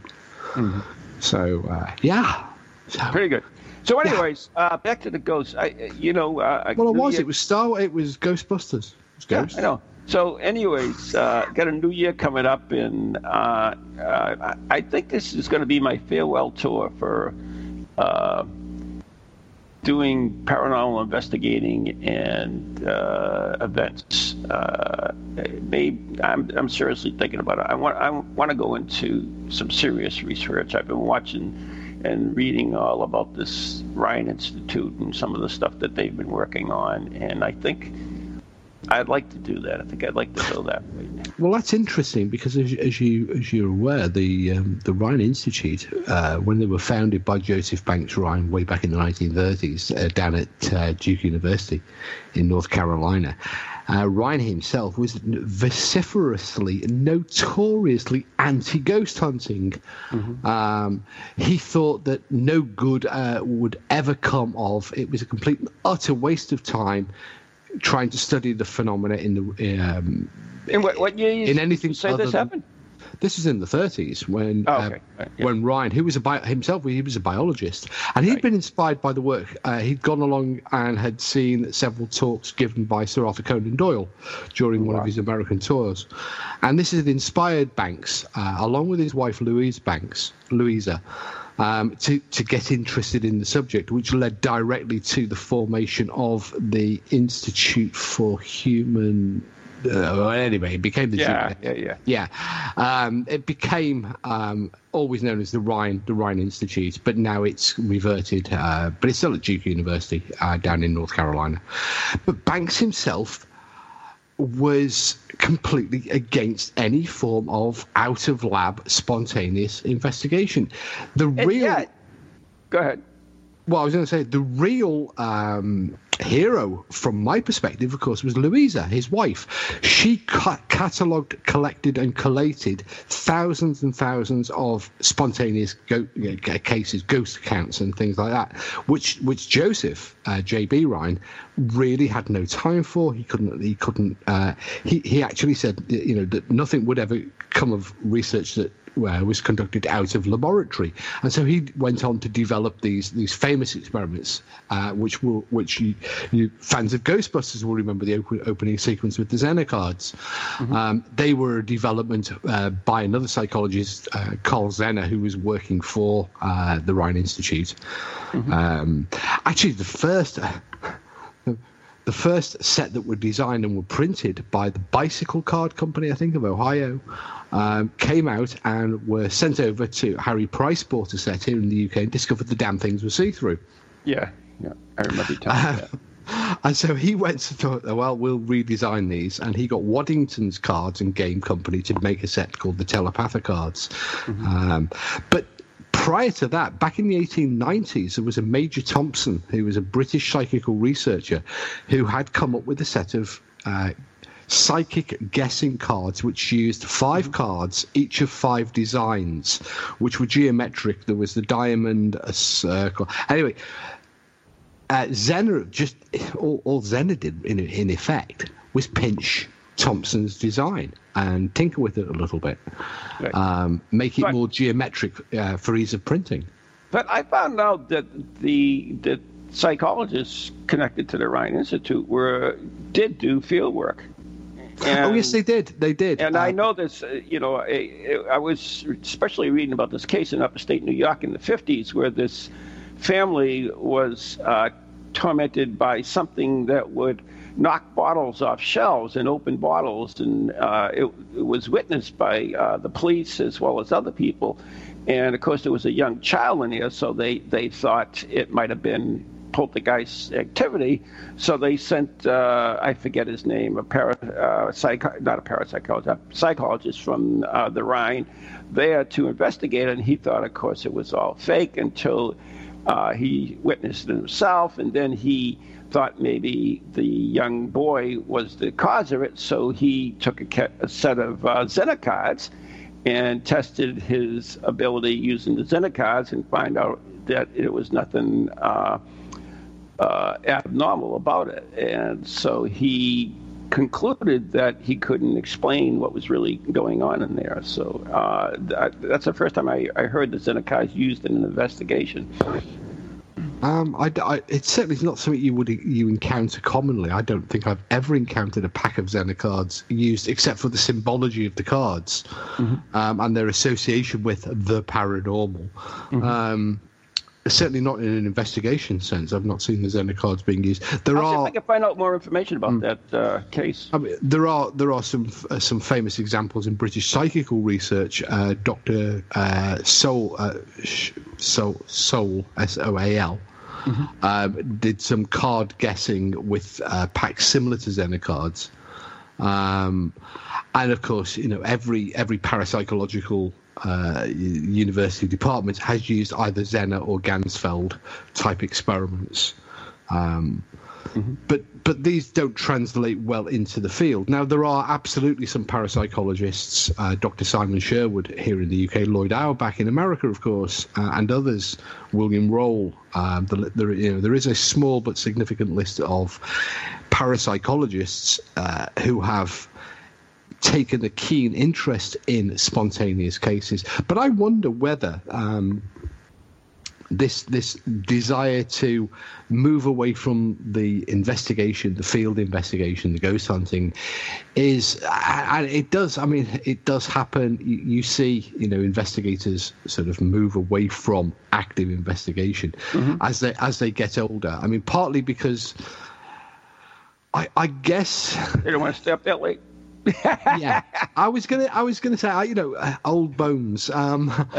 [SPEAKER 1] Mm-hmm.
[SPEAKER 2] So uh, yeah, so,
[SPEAKER 1] Pretty good. So, anyways, uh, back to the ghosts. I, you know, uh,
[SPEAKER 2] Well, it was.
[SPEAKER 1] Year-
[SPEAKER 2] It was Star. It was Ghostbusters. It was
[SPEAKER 1] Yeah,
[SPEAKER 2] Ghosts.
[SPEAKER 1] I know. So, anyways, uh, got a new year coming up, and uh, uh, I- I think this is going to be my farewell tour for uh, doing paranormal investigating and uh, events. Uh, maybe I'm, I'm seriously thinking about it. I want I want to go into some serious research. I've been watching and reading all about this Rhine Institute and some of the stuff that they've been working on, and I think. I'd like to do that. I think I'd like to go that way.
[SPEAKER 2] Well, that's interesting because, as, as you as you're aware, the um, the Rhine Institute, uh, when they were founded by Joseph Banks Rhine way back in the 1930s, uh, down at uh, Duke University in North Carolina, uh, Rhine himself was vociferously, notoriously anti-ghost hunting. Um, he thought that no good uh, would ever come of it. Was a complete and utter waste of time trying to study the phenomena in the um,
[SPEAKER 1] In what, what year
[SPEAKER 2] In anything
[SPEAKER 1] you say
[SPEAKER 2] other
[SPEAKER 1] this
[SPEAKER 2] than-
[SPEAKER 1] happened?
[SPEAKER 2] This was in the 30s when
[SPEAKER 1] Oh,
[SPEAKER 2] uh,
[SPEAKER 1] okay. Right, yeah.
[SPEAKER 2] when Rhine, who was a bi- himself, he was a biologist, and he'd
[SPEAKER 1] Right.
[SPEAKER 2] been inspired by the work. Uh, he'd gone along and had seen several talks given by Sir Arthur Conan Doyle during one of his American tours, and this had inspired Banks, uh, along with his wife Louise Banks, Louisa. Um, to, to get interested in the subject, which led directly to the formation of the Institute for Human. Uh, well, anyway, it became the
[SPEAKER 1] Yeah, yeah, yeah.
[SPEAKER 2] yeah, um, it became um, always known as the Rhine, the Rhine Institute, but now it's reverted. Uh, but it's still at Duke University uh, down in North Carolina. But Banks himself was completely against any form of out of lab spontaneous investigation. The
[SPEAKER 1] And
[SPEAKER 2] real
[SPEAKER 1] yet- go ahead.
[SPEAKER 2] well, I was going to say the real um, hero, from my perspective, of course, was Louisa, his wife. She ca- catalogued, collected, and collated thousands and thousands of spontaneous go- cases, ghost accounts, and things like that, which which Joseph uh, J.B. Rhine really had no time for. He couldn't. He couldn't. Uh, he he actually said, you know, that nothing would ever come of research that uh, was conducted out of laboratory, and so he went on to develop these these famous experiments, uh, which will which you, you fans of Ghostbusters will remember the op- opening sequence with the Zener cards. Um, they were a development uh, by another psychologist, uh, Carl Zener, who was working for uh, the Rhine Institute. Um, actually, the first. the first set that were designed and were printed by the Bicycle Card Company, I think, of Ohio, um, came out and were sent over to Harry Price bought a set here in the UK and discovered the damn things were see-through.
[SPEAKER 1] Yeah, yeah. I remember you telling that. [laughs]
[SPEAKER 2] And so he went to thought, well, we'll redesign these, and he got Waddington's Cards and Game Company to make a set called the Telepatha Cards. Um, but prior to that, back in the 1890s, there was a Major Thompson, who was a British psychical researcher, who had come up with a set of uh, psychic guessing cards, which used five cards, each of five designs, which were geometric. There was the diamond, a circle. Anyway, uh, Zener just all, all Zener did in in effect was pinch Thompson's design and tinker with it a little bit,
[SPEAKER 1] Right.
[SPEAKER 2] um, make it
[SPEAKER 1] But-
[SPEAKER 2] more geometric uh, for ease of printing.
[SPEAKER 1] But I found out that the the psychologists connected to the Rhine Institute were did do field work.
[SPEAKER 2] Oh yes, they did. They did.
[SPEAKER 1] And I
[SPEAKER 2] Uh,
[SPEAKER 1] know this, uh, you know, I, I was especially reading about this case in upstate New York in the 50s where this family was uh, tormented by something that would knock bottles off shelves and open bottles. And uh, it, it was witnessed by uh, the police as well as other people. And of course, there was a young child in here, so they, they thought it might have been poltergeist activity. So they sent, uh, I forget his name, a para, uh, psych- not a parapsychologist, a psychologist from uh, the Rhine there to investigate. And he thought, of course, it was all fake until uh, he witnessed it himself. And then he thought maybe the young boy was the cause of it. So he took a, a set of uh, Zener and tested his ability using the Zener cards and find out that it was nothing uh, uh, abnormal about it. And so he concluded that he couldn't explain what was really going on in there. So uh, that, that's the first time I, I heard the Zener cards used in an investigation.
[SPEAKER 2] Um, I, I- it's certainly not something you would you encounter commonly. I don't think I've ever encountered a pack of Zener cards used, except for the symbology of the cards um, and their association with the paranormal. Um, certainly not in an investigation sense. I've not seen the Zener cards being used. There
[SPEAKER 1] I'll see if
[SPEAKER 2] are
[SPEAKER 1] I can find out more information about that uh, case.
[SPEAKER 2] I mean, there are there are some uh, some famous examples in British psychical research. Uh, Doctor uh, Soal uh, Sh- Soal Soal S O A L um, did some card guessing with uh, packs similar to Zener cards, um, and of course, you know every every parapsychological uh, university departments has used either Zener or Ganzfeld type experiments. Um, but but these don't translate well into the field. Now there are absolutely some parapsychologists, uh, Dr. Simon Sherwood here in the UK, Lloyd Auerbach in America, of course, uh, and others, William Roll. Um, the, there, you know, there is a small but significant list of parapsychologists uh, who have taken a keen interest in spontaneous cases. But I wonder whether. Um, this this desire to move away from the investigation, the field investigation, the ghost hunting, is and it does. I mean, it does happen. You, you see, you know, investigators sort of move away from active investigation as they as they get older. I mean, partly because. I, I guess
[SPEAKER 1] They don't want to stay up that late.
[SPEAKER 2] Yeah, I was gonna, I was gonna say, you know, uh, old bones. Um, [laughs]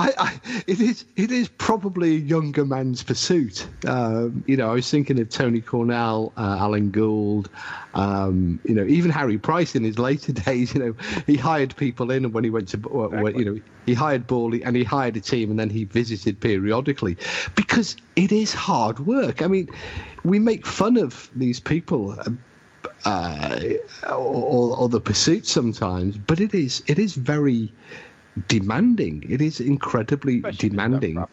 [SPEAKER 2] I, I, it is, it is probably a younger man's pursuit. Um, you know, I was thinking of Tony Cornell, uh, Alan Gauld, um, you know, even Harry Price in his later [laughs] days. You know, he hired people in, and when he went to, uh, when- you know, he hired Borley and he hired a team, and then he visited periodically because it is hard work. I mean, we make fun of these people. Uh, or, or the pursuit sometimes, but it is it is very demanding. It is incredibly
[SPEAKER 1] Especially if it's done
[SPEAKER 2] demanding,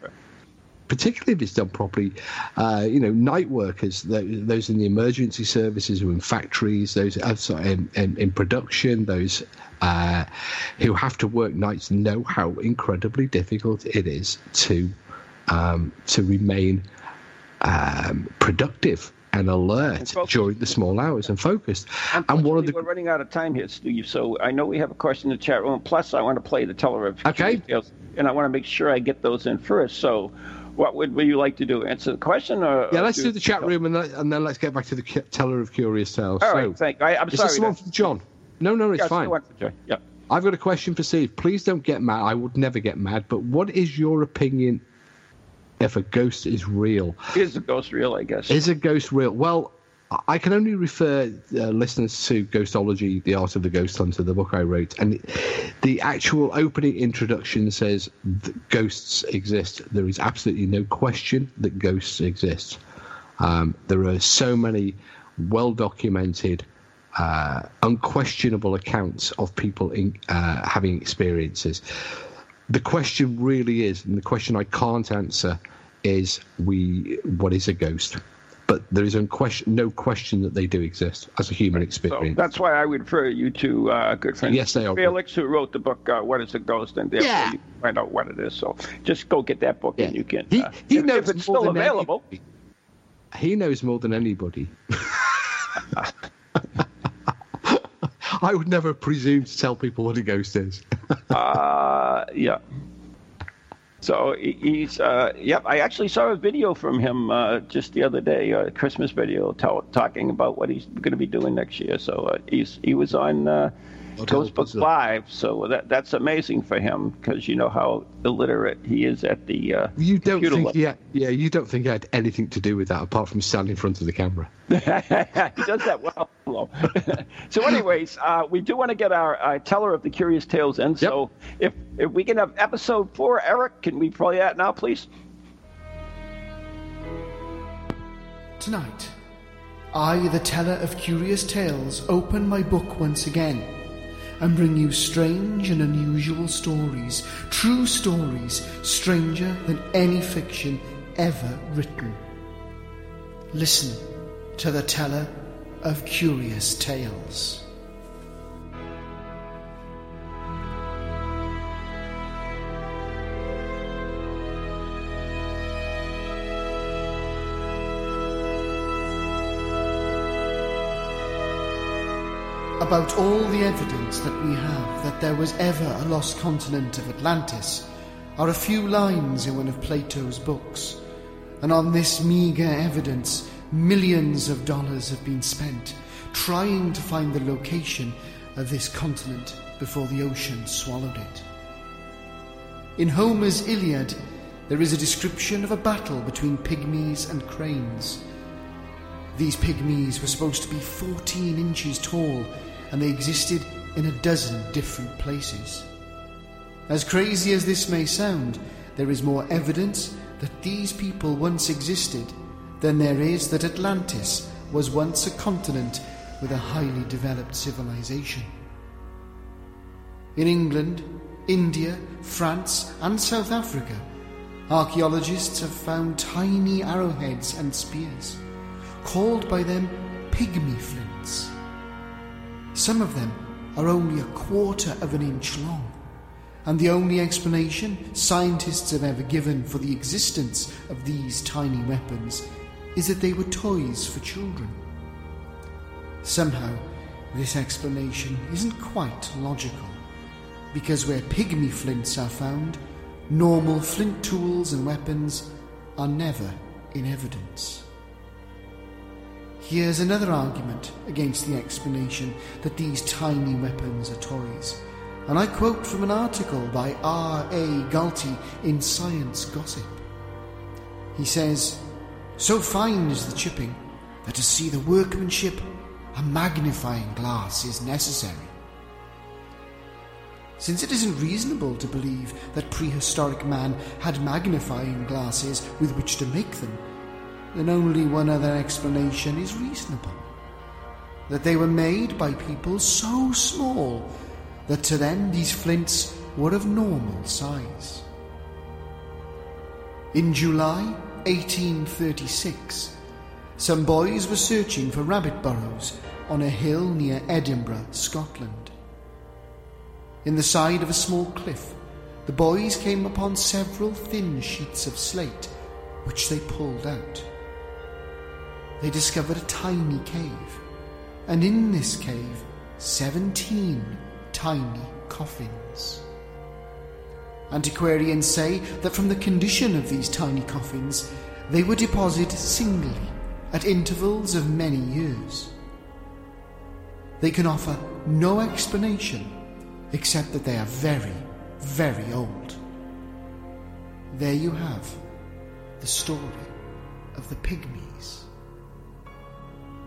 [SPEAKER 2] particularly if it's done properly. Uh, you know, night workers, tho- those in the emergency services, or in factories, those uh, sorry, in, in, in production, those uh, who have to work nights know how incredibly difficult it is to um, to remain um, productive and alert
[SPEAKER 1] focused.
[SPEAKER 2] during the small hours and focused. And one of the
[SPEAKER 1] we're running out of time here, Steve. So I know we have a question in the chat room. Plus, I want to play the teller of
[SPEAKER 2] Okay.
[SPEAKER 1] details, and I want to make sure I get those in first. So, what would, would you like to do? Answer the question, or
[SPEAKER 2] yeah, let's do the chat room and, and then let's get back to the teller of curious tales.
[SPEAKER 1] All
[SPEAKER 2] so,
[SPEAKER 1] right, thank. I, I'm
[SPEAKER 2] is
[SPEAKER 1] sorry.
[SPEAKER 2] this the one from John? No, no, it's
[SPEAKER 1] yeah,
[SPEAKER 2] fine.
[SPEAKER 1] Yeah.
[SPEAKER 2] I've got a question for Steve. Please don't get mad. I would never get mad. But what is your opinion if a ghost is real?
[SPEAKER 1] Is a ghost real? I guess.
[SPEAKER 2] Is a ghost real? Well, I can only refer uh, listeners to Ghostology, The Art of the Ghost Hunter, the book I wrote. And the actual opening introduction says ghosts exist. There is absolutely no question that ghosts exist. Um, there are so many well documented, uh, unquestionable accounts of people in, uh, having experiences. The question really is, and the question I can't answer is, we what is a ghost? But there is unquestion, no question that they do exist as a human
[SPEAKER 1] So
[SPEAKER 2] experience.
[SPEAKER 1] that's why I would refer you to uh, a good friend
[SPEAKER 2] Yes, they are.
[SPEAKER 1] Felix, who wrote the book uh, "What Is a Ghost," and therefore
[SPEAKER 2] Yeah.
[SPEAKER 1] you can find out what it is. So just go get that book,
[SPEAKER 2] Yeah.
[SPEAKER 1] and you can.
[SPEAKER 2] He,
[SPEAKER 1] uh,
[SPEAKER 2] he
[SPEAKER 1] if,
[SPEAKER 2] knows
[SPEAKER 1] if it's still available.
[SPEAKER 2] anybody. He knows more than anybody. [laughs] I would never presume to tell people what a ghost is. [laughs]
[SPEAKER 1] Uh, yeah. So he's, uh, yep. I actually saw a video from him uh, just the other day, a Christmas video, tell, talking about what he's going to be doing next year. So uh, he's he was on uh, Ghost
[SPEAKER 2] else
[SPEAKER 1] Book
[SPEAKER 2] was there?
[SPEAKER 1] Live. So that that's amazing for him because you know how illiterate he is at the. Uh,
[SPEAKER 2] You don't
[SPEAKER 1] computer
[SPEAKER 2] think
[SPEAKER 1] level.
[SPEAKER 2] he had, yeah, you don't think he had anything to do with that apart from standing in front of the camera. [laughs]
[SPEAKER 1] he does that well. [laughs] So, anyways, uh, we do want to get our uh, teller of the curious tales in. So, if if we can have episode four, Eric, can we play that now, please?
[SPEAKER 7] Tonight, I, the teller of curious tales, open my book once again and bring you strange and unusual stories, true stories, stranger than any fiction ever written. Listen to the teller of curious tales. About all the evidence that we have that there was ever a lost continent of Atlantis are a few lines in one of Plato's books. And on this meagre evidence, millions of dollars have been spent trying to find the location of this continent before the ocean swallowed it. In Homer's Iliad, there is a description of a battle between pygmies and cranes. These pygmies were supposed to be 14 inches tall, and they existed in a dozen different places. As crazy as this may sound, there is more evidence that these people once existed than there is that Atlantis was once a continent with a highly developed civilization. In England, India, France, and South Africa, archaeologists have found tiny arrowheads and spears, called by them pygmy flints. Some of them are only a quarter of an inch long, and the only explanation scientists have ever given for the existence of these tiny weapons is that they were toys for children. Somehow, this explanation isn't quite logical, because where pygmy flints are found, normal flint tools and weapons are never in evidence. Here's another argument against the explanation that these tiny weapons are toys, and I quote from an article by R.A. Gatty in Science Gossip. He says, So fine is the chipping that to see the workmanship, a magnifying glass is necessary. Since it isn't reasonable to believe that prehistoric man had magnifying glasses with which to make them, then only one other explanation is reasonable. That they were made by people so small that to them these flints were of normal size. In July 1836, some boys were searching for rabbit burrows on a hill near Edinburgh, Scotland. In the side of a small cliff, the boys came upon several thin sheets of slate, which they pulled out. They discovered a tiny cave, and in this cave, seventeen tiny coffins. Antiquarians say that from the condition of these tiny coffins, they were deposited singly at intervals of many years. They can offer no explanation except that they are very, very old. There you have the story of the pygmies.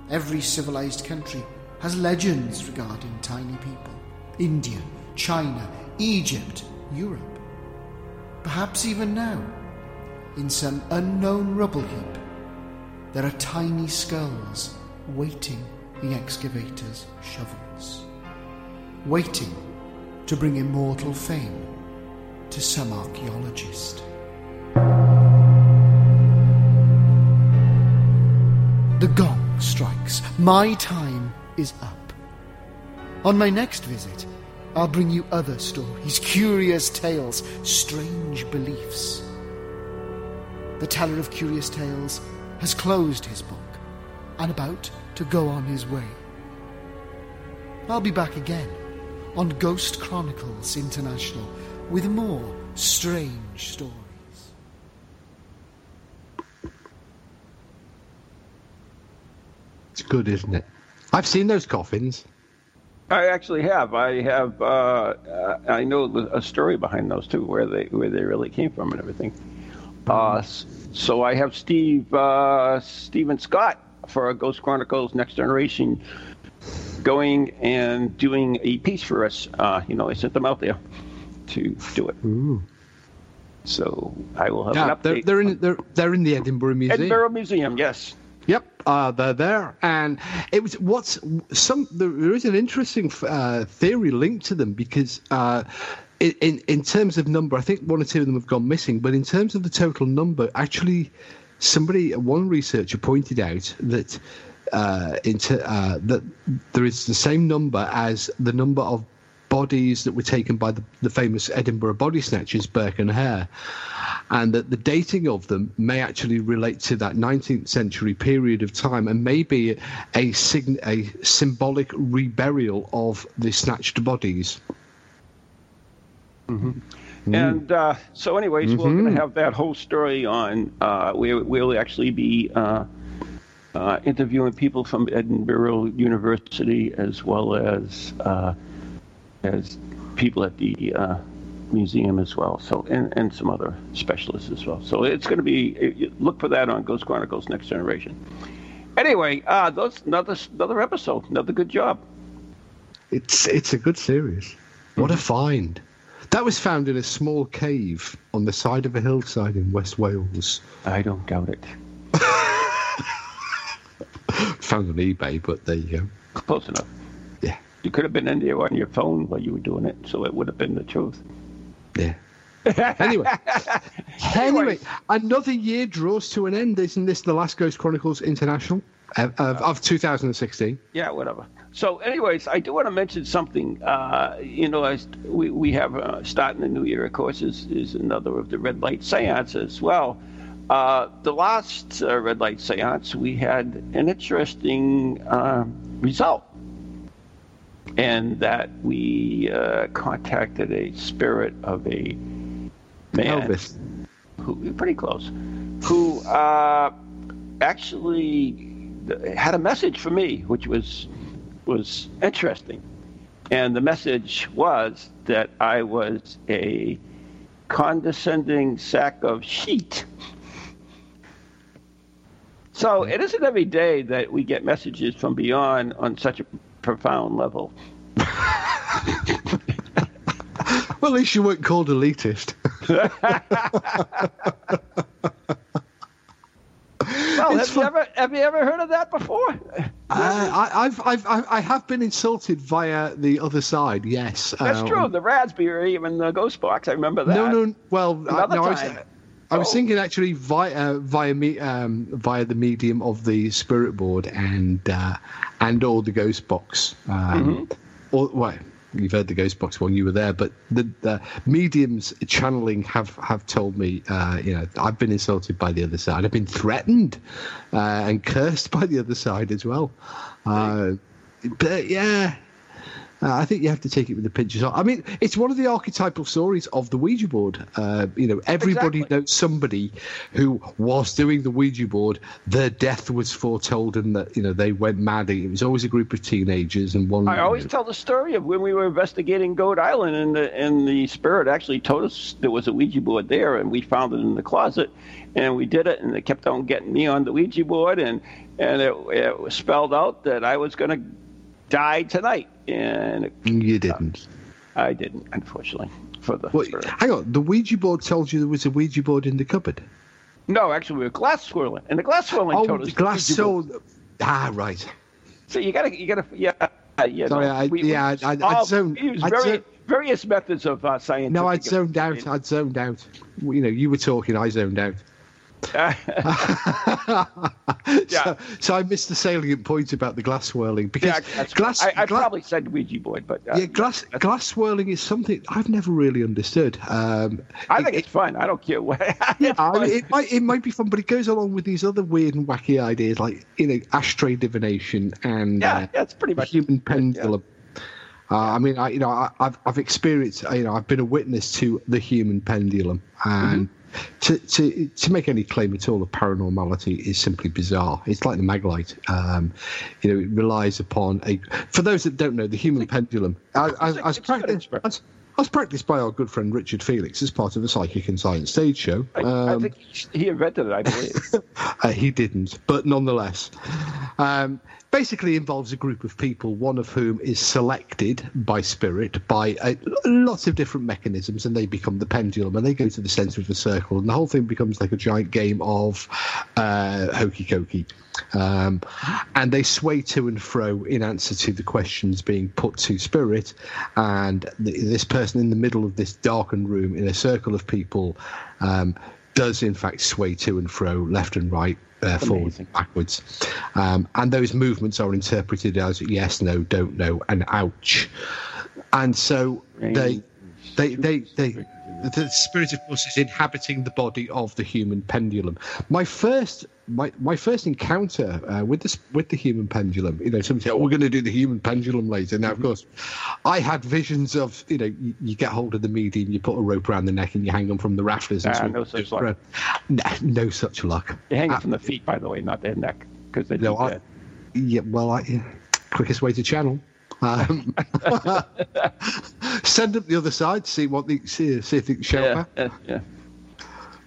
[SPEAKER 7] Every civilized country has legends regarding tiny people. India, China, Egypt, Europe. Perhaps even now, in some unknown rubble heap, there are tiny skulls waiting the excavator's shovels, waiting to bring immortal fame to some archaeologist. The gong strikes. My time is up. On my next visit, I'll bring you other stories, curious tales, strange beliefs. The teller of curious tales has closed his book and about to go on his way. I'll be back again on Ghost Chronicles International with more strange stories.
[SPEAKER 2] It's good, isn't it? I've seen those coffins.
[SPEAKER 1] I actually have. I have. Uh, uh, I know a story behind those too, where they where they really came from and everything. Uh, so I have Steve uh, Stephen Scott for Ghost Chronicles Next Generation going and doing a piece for us. Uh, you know, I sent them out there to do it. Ooh. So I will have
[SPEAKER 2] Yeah,
[SPEAKER 1] an
[SPEAKER 2] they're,
[SPEAKER 1] update.
[SPEAKER 2] they're in they're, they're in the Edinburgh Museum.
[SPEAKER 1] Edinburgh Museum, yes.
[SPEAKER 2] Yep, uh, they're there, and it was what's some. There is an interesting uh, theory linked to them because. Uh, in, in terms of number, I think one or two of them have gone missing. But in terms of the total number, actually, somebody, one researcher pointed out that uh, into uh, that there is the same number as the number of bodies that were taken by the, the famous Edinburgh body snatchers, Burke and Hare. and that the dating of them may actually relate to that 19th century period of time, and maybe a, sign- a symbolic reburial of the snatched bodies.
[SPEAKER 1] And uh, so, anyways, we're going to have that whole story on. Uh, we, we'll actually be uh, uh, interviewing people from Edinburgh University as well as uh, as people at the uh, museum as well. So, and, and some other specialists as well. So, it's going to be. Look for that on Ghost Chronicles Next Generation. Anyway, uh, those another another episode, another good job.
[SPEAKER 2] It's it's a good series. What a find! That was found in a small cave on the side of a hillside in West Wales.
[SPEAKER 1] I don't doubt it. [laughs]
[SPEAKER 2] Found on eBay, but there you go.
[SPEAKER 1] Close enough.
[SPEAKER 2] Yeah,
[SPEAKER 1] You could have been in there on your phone while you were doing it, so it would have been the truth.
[SPEAKER 2] yeah. anyway, [laughs] anyway, another year draws to an end. Isn't this the last Ghost Chronicles International of, of, of 2016?
[SPEAKER 1] Yeah, whatever. So, anyways, I do want to mention something. Uh, you know, as we we have uh, starting the new year, of course, is is another of the red light seances. Well, uh, the last uh, red light seance, we had an interesting uh, result, and that we uh, contacted a spirit of a man
[SPEAKER 2] Elvis.
[SPEAKER 1] who pretty close, who uh, actually had a message for me, which was was interesting, and the message was that I was a condescending sack of sheet. So it isn't every day that we get messages from beyond on such a profound level. [laughs]
[SPEAKER 2] Well, at least you weren't called elitist.
[SPEAKER 1] Well, have you ever have you ever heard of that before?
[SPEAKER 2] Uh, I, I've, I've, I have been insulted via the other side. Yes,
[SPEAKER 1] That's
[SPEAKER 2] Um,
[SPEAKER 1] true. The Raspberry, even the Ghost Box. I remember that.
[SPEAKER 2] No, no. Well, I,
[SPEAKER 1] Another
[SPEAKER 2] no, I was,
[SPEAKER 1] time.
[SPEAKER 2] I was thinking actually via via me um, via the medium of the spirit board and uh, and or the ghost box. Um,
[SPEAKER 1] Mm-hmm.
[SPEAKER 2] Or well, you've heard the ghost box when you were there, but the, the mediums channeling have have told me, uh, you know, I've been insulted by the other side. I've been threatened uh, and cursed by the other side as well. Uh, but yeah, uh, I think you have to take it with a pinch of salt. I mean, it's one of the archetypal stories of the Ouija board. Uh, you know, everybody
[SPEAKER 1] Exactly.
[SPEAKER 2] knows somebody who, whilst doing the Ouija board, their death was foretold and that, you know, they went mad. It was always a group of teenagers and one.
[SPEAKER 1] I always tell the story of when we were investigating Goat Island, and the and the spirit actually told us there was a Ouija board there, and we found it in the closet, and we did it, and they kept on getting me on the Ouija board, and and it, it was spelled out that I was going to die tonight, and
[SPEAKER 2] You didn't.
[SPEAKER 1] I didn't, unfortunately, for the spirit.
[SPEAKER 2] hang on. The Ouija board told you there was a Ouija board in the cupboard.
[SPEAKER 1] No, actually, we were glass swirling, and the glass swirling
[SPEAKER 2] Oh,
[SPEAKER 1] told us
[SPEAKER 2] glass soul. Ah, right.
[SPEAKER 1] So you gotta, you gotta, yeah, yeah.
[SPEAKER 2] Sorry,
[SPEAKER 1] no,
[SPEAKER 2] I- yeah, I- I- I zoned-
[SPEAKER 1] use
[SPEAKER 2] I
[SPEAKER 1] very,
[SPEAKER 2] zoned-
[SPEAKER 1] various methods of uh, scientific.
[SPEAKER 2] No, I'd zoned out. I'd zoned out. You know, you were talking. I zoned out. [laughs]
[SPEAKER 1] Yeah.
[SPEAKER 2] So, so I missed the salient point about the glass swirling because
[SPEAKER 1] Yeah,
[SPEAKER 2] glass.
[SPEAKER 1] I, I
[SPEAKER 2] gla-
[SPEAKER 1] probably said Ouija board, but uh,
[SPEAKER 2] yeah, glass glass swirling is something I've never really understood. Um,
[SPEAKER 1] I think it's fun. I don't care what. [laughs] it's
[SPEAKER 2] I mean, it might it might be fun, but it goes along with these other weird and wacky ideas like you know ashtray divination and
[SPEAKER 1] yeah,
[SPEAKER 2] uh,
[SPEAKER 1] that's pretty much
[SPEAKER 2] human pendulum. Uh, I mean, I, you know, I, I've I've experienced, you know, I've been a witness to the human pendulum, and to, to to make any claim at all of paranormality is simply bizarre. It's like the maglite. Um, you know, it relies upon a. For those that don't know, the human pendulum, I, I, I, was practiced, I was- practiced by our good friend Richard Felix as part of a psychic and science stage show.
[SPEAKER 1] I, I
[SPEAKER 2] Um,
[SPEAKER 1] think he, he invented it. I believe. [laughs]
[SPEAKER 2] uh, he didn't, but nonetheless. Um, basically involves a group of people, one of whom is selected by spirit by uh, lots of different mechanisms, and they become the pendulum, and they go to the centre of the circle, and the whole thing becomes like a giant game of uh, hokey cokey. Um, and they sway to and fro in answer to the questions being put to spirit, and th this person in the middle of this darkened room in a circle of people um, does in fact sway to and fro, left and right, uh, forward and backwards. Um, and those movements are interpreted as yes, no, don't know, and ouch. And so they, they, they, they, the spirit, of course, is inhabiting the body of the human pendulum. My first, my, my first encounter uh, with this with the human pendulum, you know, somebody said, "Oh, we're going to do the human pendulum later." Now, of course, I had visions of, you know, you, you get hold of the medium, you put a rope around the neck, and you hang them from the rafters. And
[SPEAKER 1] Ah, no such luck.
[SPEAKER 2] No, no such luck.
[SPEAKER 1] They hang it
[SPEAKER 2] Uh,
[SPEAKER 1] from the feet, by the way, not their neck, because they
[SPEAKER 2] no, I, yeah, well, I, yeah, quickest way to channel. Um, [laughs] [laughs] send up the other side, see what they see, see if they can show
[SPEAKER 1] Yeah,
[SPEAKER 2] up.
[SPEAKER 1] yeah, yeah.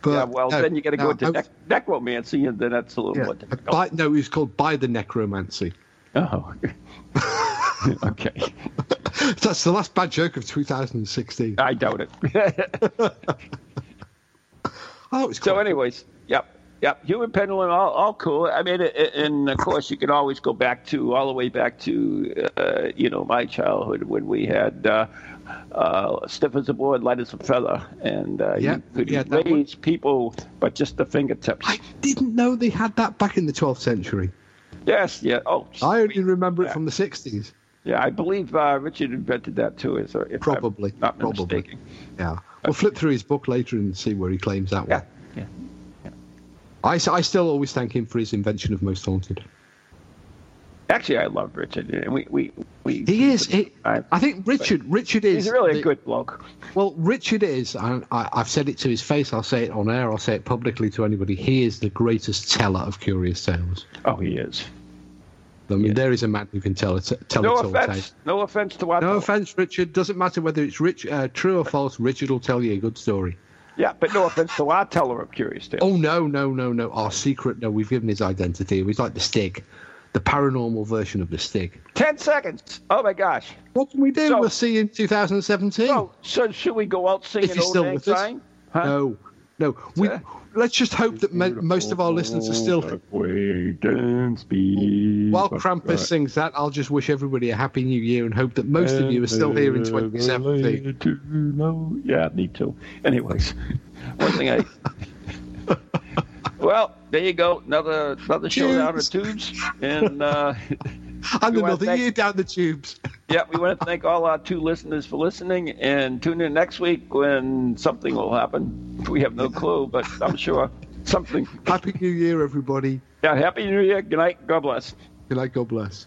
[SPEAKER 2] But
[SPEAKER 1] yeah, well,
[SPEAKER 2] no,
[SPEAKER 1] then you got to
[SPEAKER 2] no,
[SPEAKER 1] go into nec- necromancy, and then that's a little
[SPEAKER 2] yeah,
[SPEAKER 1] more difficult.
[SPEAKER 2] by, no, it's called by the necromancy.
[SPEAKER 1] Oh, okay. [laughs] [laughs]
[SPEAKER 2] That's the last bad joke of 2016.
[SPEAKER 1] I doubt it. [laughs]
[SPEAKER 2] Oh, it's
[SPEAKER 1] so, anyways, yep, yep. Human pendulum, all, all cool. I mean, it, it- and of course, you can always go back to all the way back to uh, you know my childhood when we had uh, uh, stiff as a board, light as a feather, and uh,
[SPEAKER 2] Yeah,
[SPEAKER 1] you could
[SPEAKER 2] yeah,
[SPEAKER 1] raise people, but just the fingertips.
[SPEAKER 2] I didn't know they had that back in the 12th century.
[SPEAKER 1] Yes, yeah. Oh,
[SPEAKER 2] I only remember it from the 60s.
[SPEAKER 1] yeah. I believe uh, Richard invented that too. Is if
[SPEAKER 2] Probably,
[SPEAKER 1] I'm not
[SPEAKER 2] probably.
[SPEAKER 1] mistaken.
[SPEAKER 2] Yeah. We'll flip through his book later and see where he claims that
[SPEAKER 1] Yeah,
[SPEAKER 2] one.
[SPEAKER 1] yeah.
[SPEAKER 2] Yeah. I still always thank him for his invention of Most Haunted.
[SPEAKER 1] Actually, I love Richard. and We we we.
[SPEAKER 2] He is. He,
[SPEAKER 1] I-
[SPEAKER 2] I think Richard. Richard is.
[SPEAKER 1] He's really a good bloke.
[SPEAKER 2] Well, Richard is, and I, I've said it to his face. I'll say it on air. I'll say it publicly to anybody. He is the greatest teller of curious tales.
[SPEAKER 1] Oh, he is.
[SPEAKER 2] I mean, there is a man who can tell it. Tell
[SPEAKER 1] No
[SPEAKER 2] it all.
[SPEAKER 1] offense. No offense to what.
[SPEAKER 2] No offense, Richard. Doesn't matter whether it's rich, uh, true or false. Richard will tell you a good story.
[SPEAKER 1] Yeah, but no offense to our teller of curious tales.
[SPEAKER 2] Oh no, no, no, no. Our secret. No, we've given his identity. He's like the Stig, the paranormal version of the Stig.
[SPEAKER 1] Ten seconds. Oh my gosh.
[SPEAKER 2] What can we do?
[SPEAKER 1] So-
[SPEAKER 2] we'll see you in 2017.
[SPEAKER 1] So, so should we go out singing
[SPEAKER 2] if you're
[SPEAKER 1] Old
[SPEAKER 2] still with us.
[SPEAKER 1] Huh?
[SPEAKER 2] No, no. We,
[SPEAKER 1] Sir?
[SPEAKER 2] let's just hope that mo- most of our listeners are still.
[SPEAKER 1] Wait and speed.
[SPEAKER 2] While Krampus sings that, I'll just wish everybody a happy new year and hope that most of you are still here in 2017.
[SPEAKER 1] Yeah, me too. Anyways, [laughs] one thing I. [laughs] well, there you go. Another another show down the tubes, and uh, [laughs] we wanna
[SPEAKER 2] another
[SPEAKER 1] thank-
[SPEAKER 2] year down the tubes.
[SPEAKER 1] yeah, we want to thank all our two listeners for listening, and tune in next week when something will happen. We have no clue, but I'm sure something. [laughs]
[SPEAKER 2] Happy New Year, everybody.
[SPEAKER 1] Yeah, happy New Year. Good night. God bless.
[SPEAKER 2] Good night. God bless.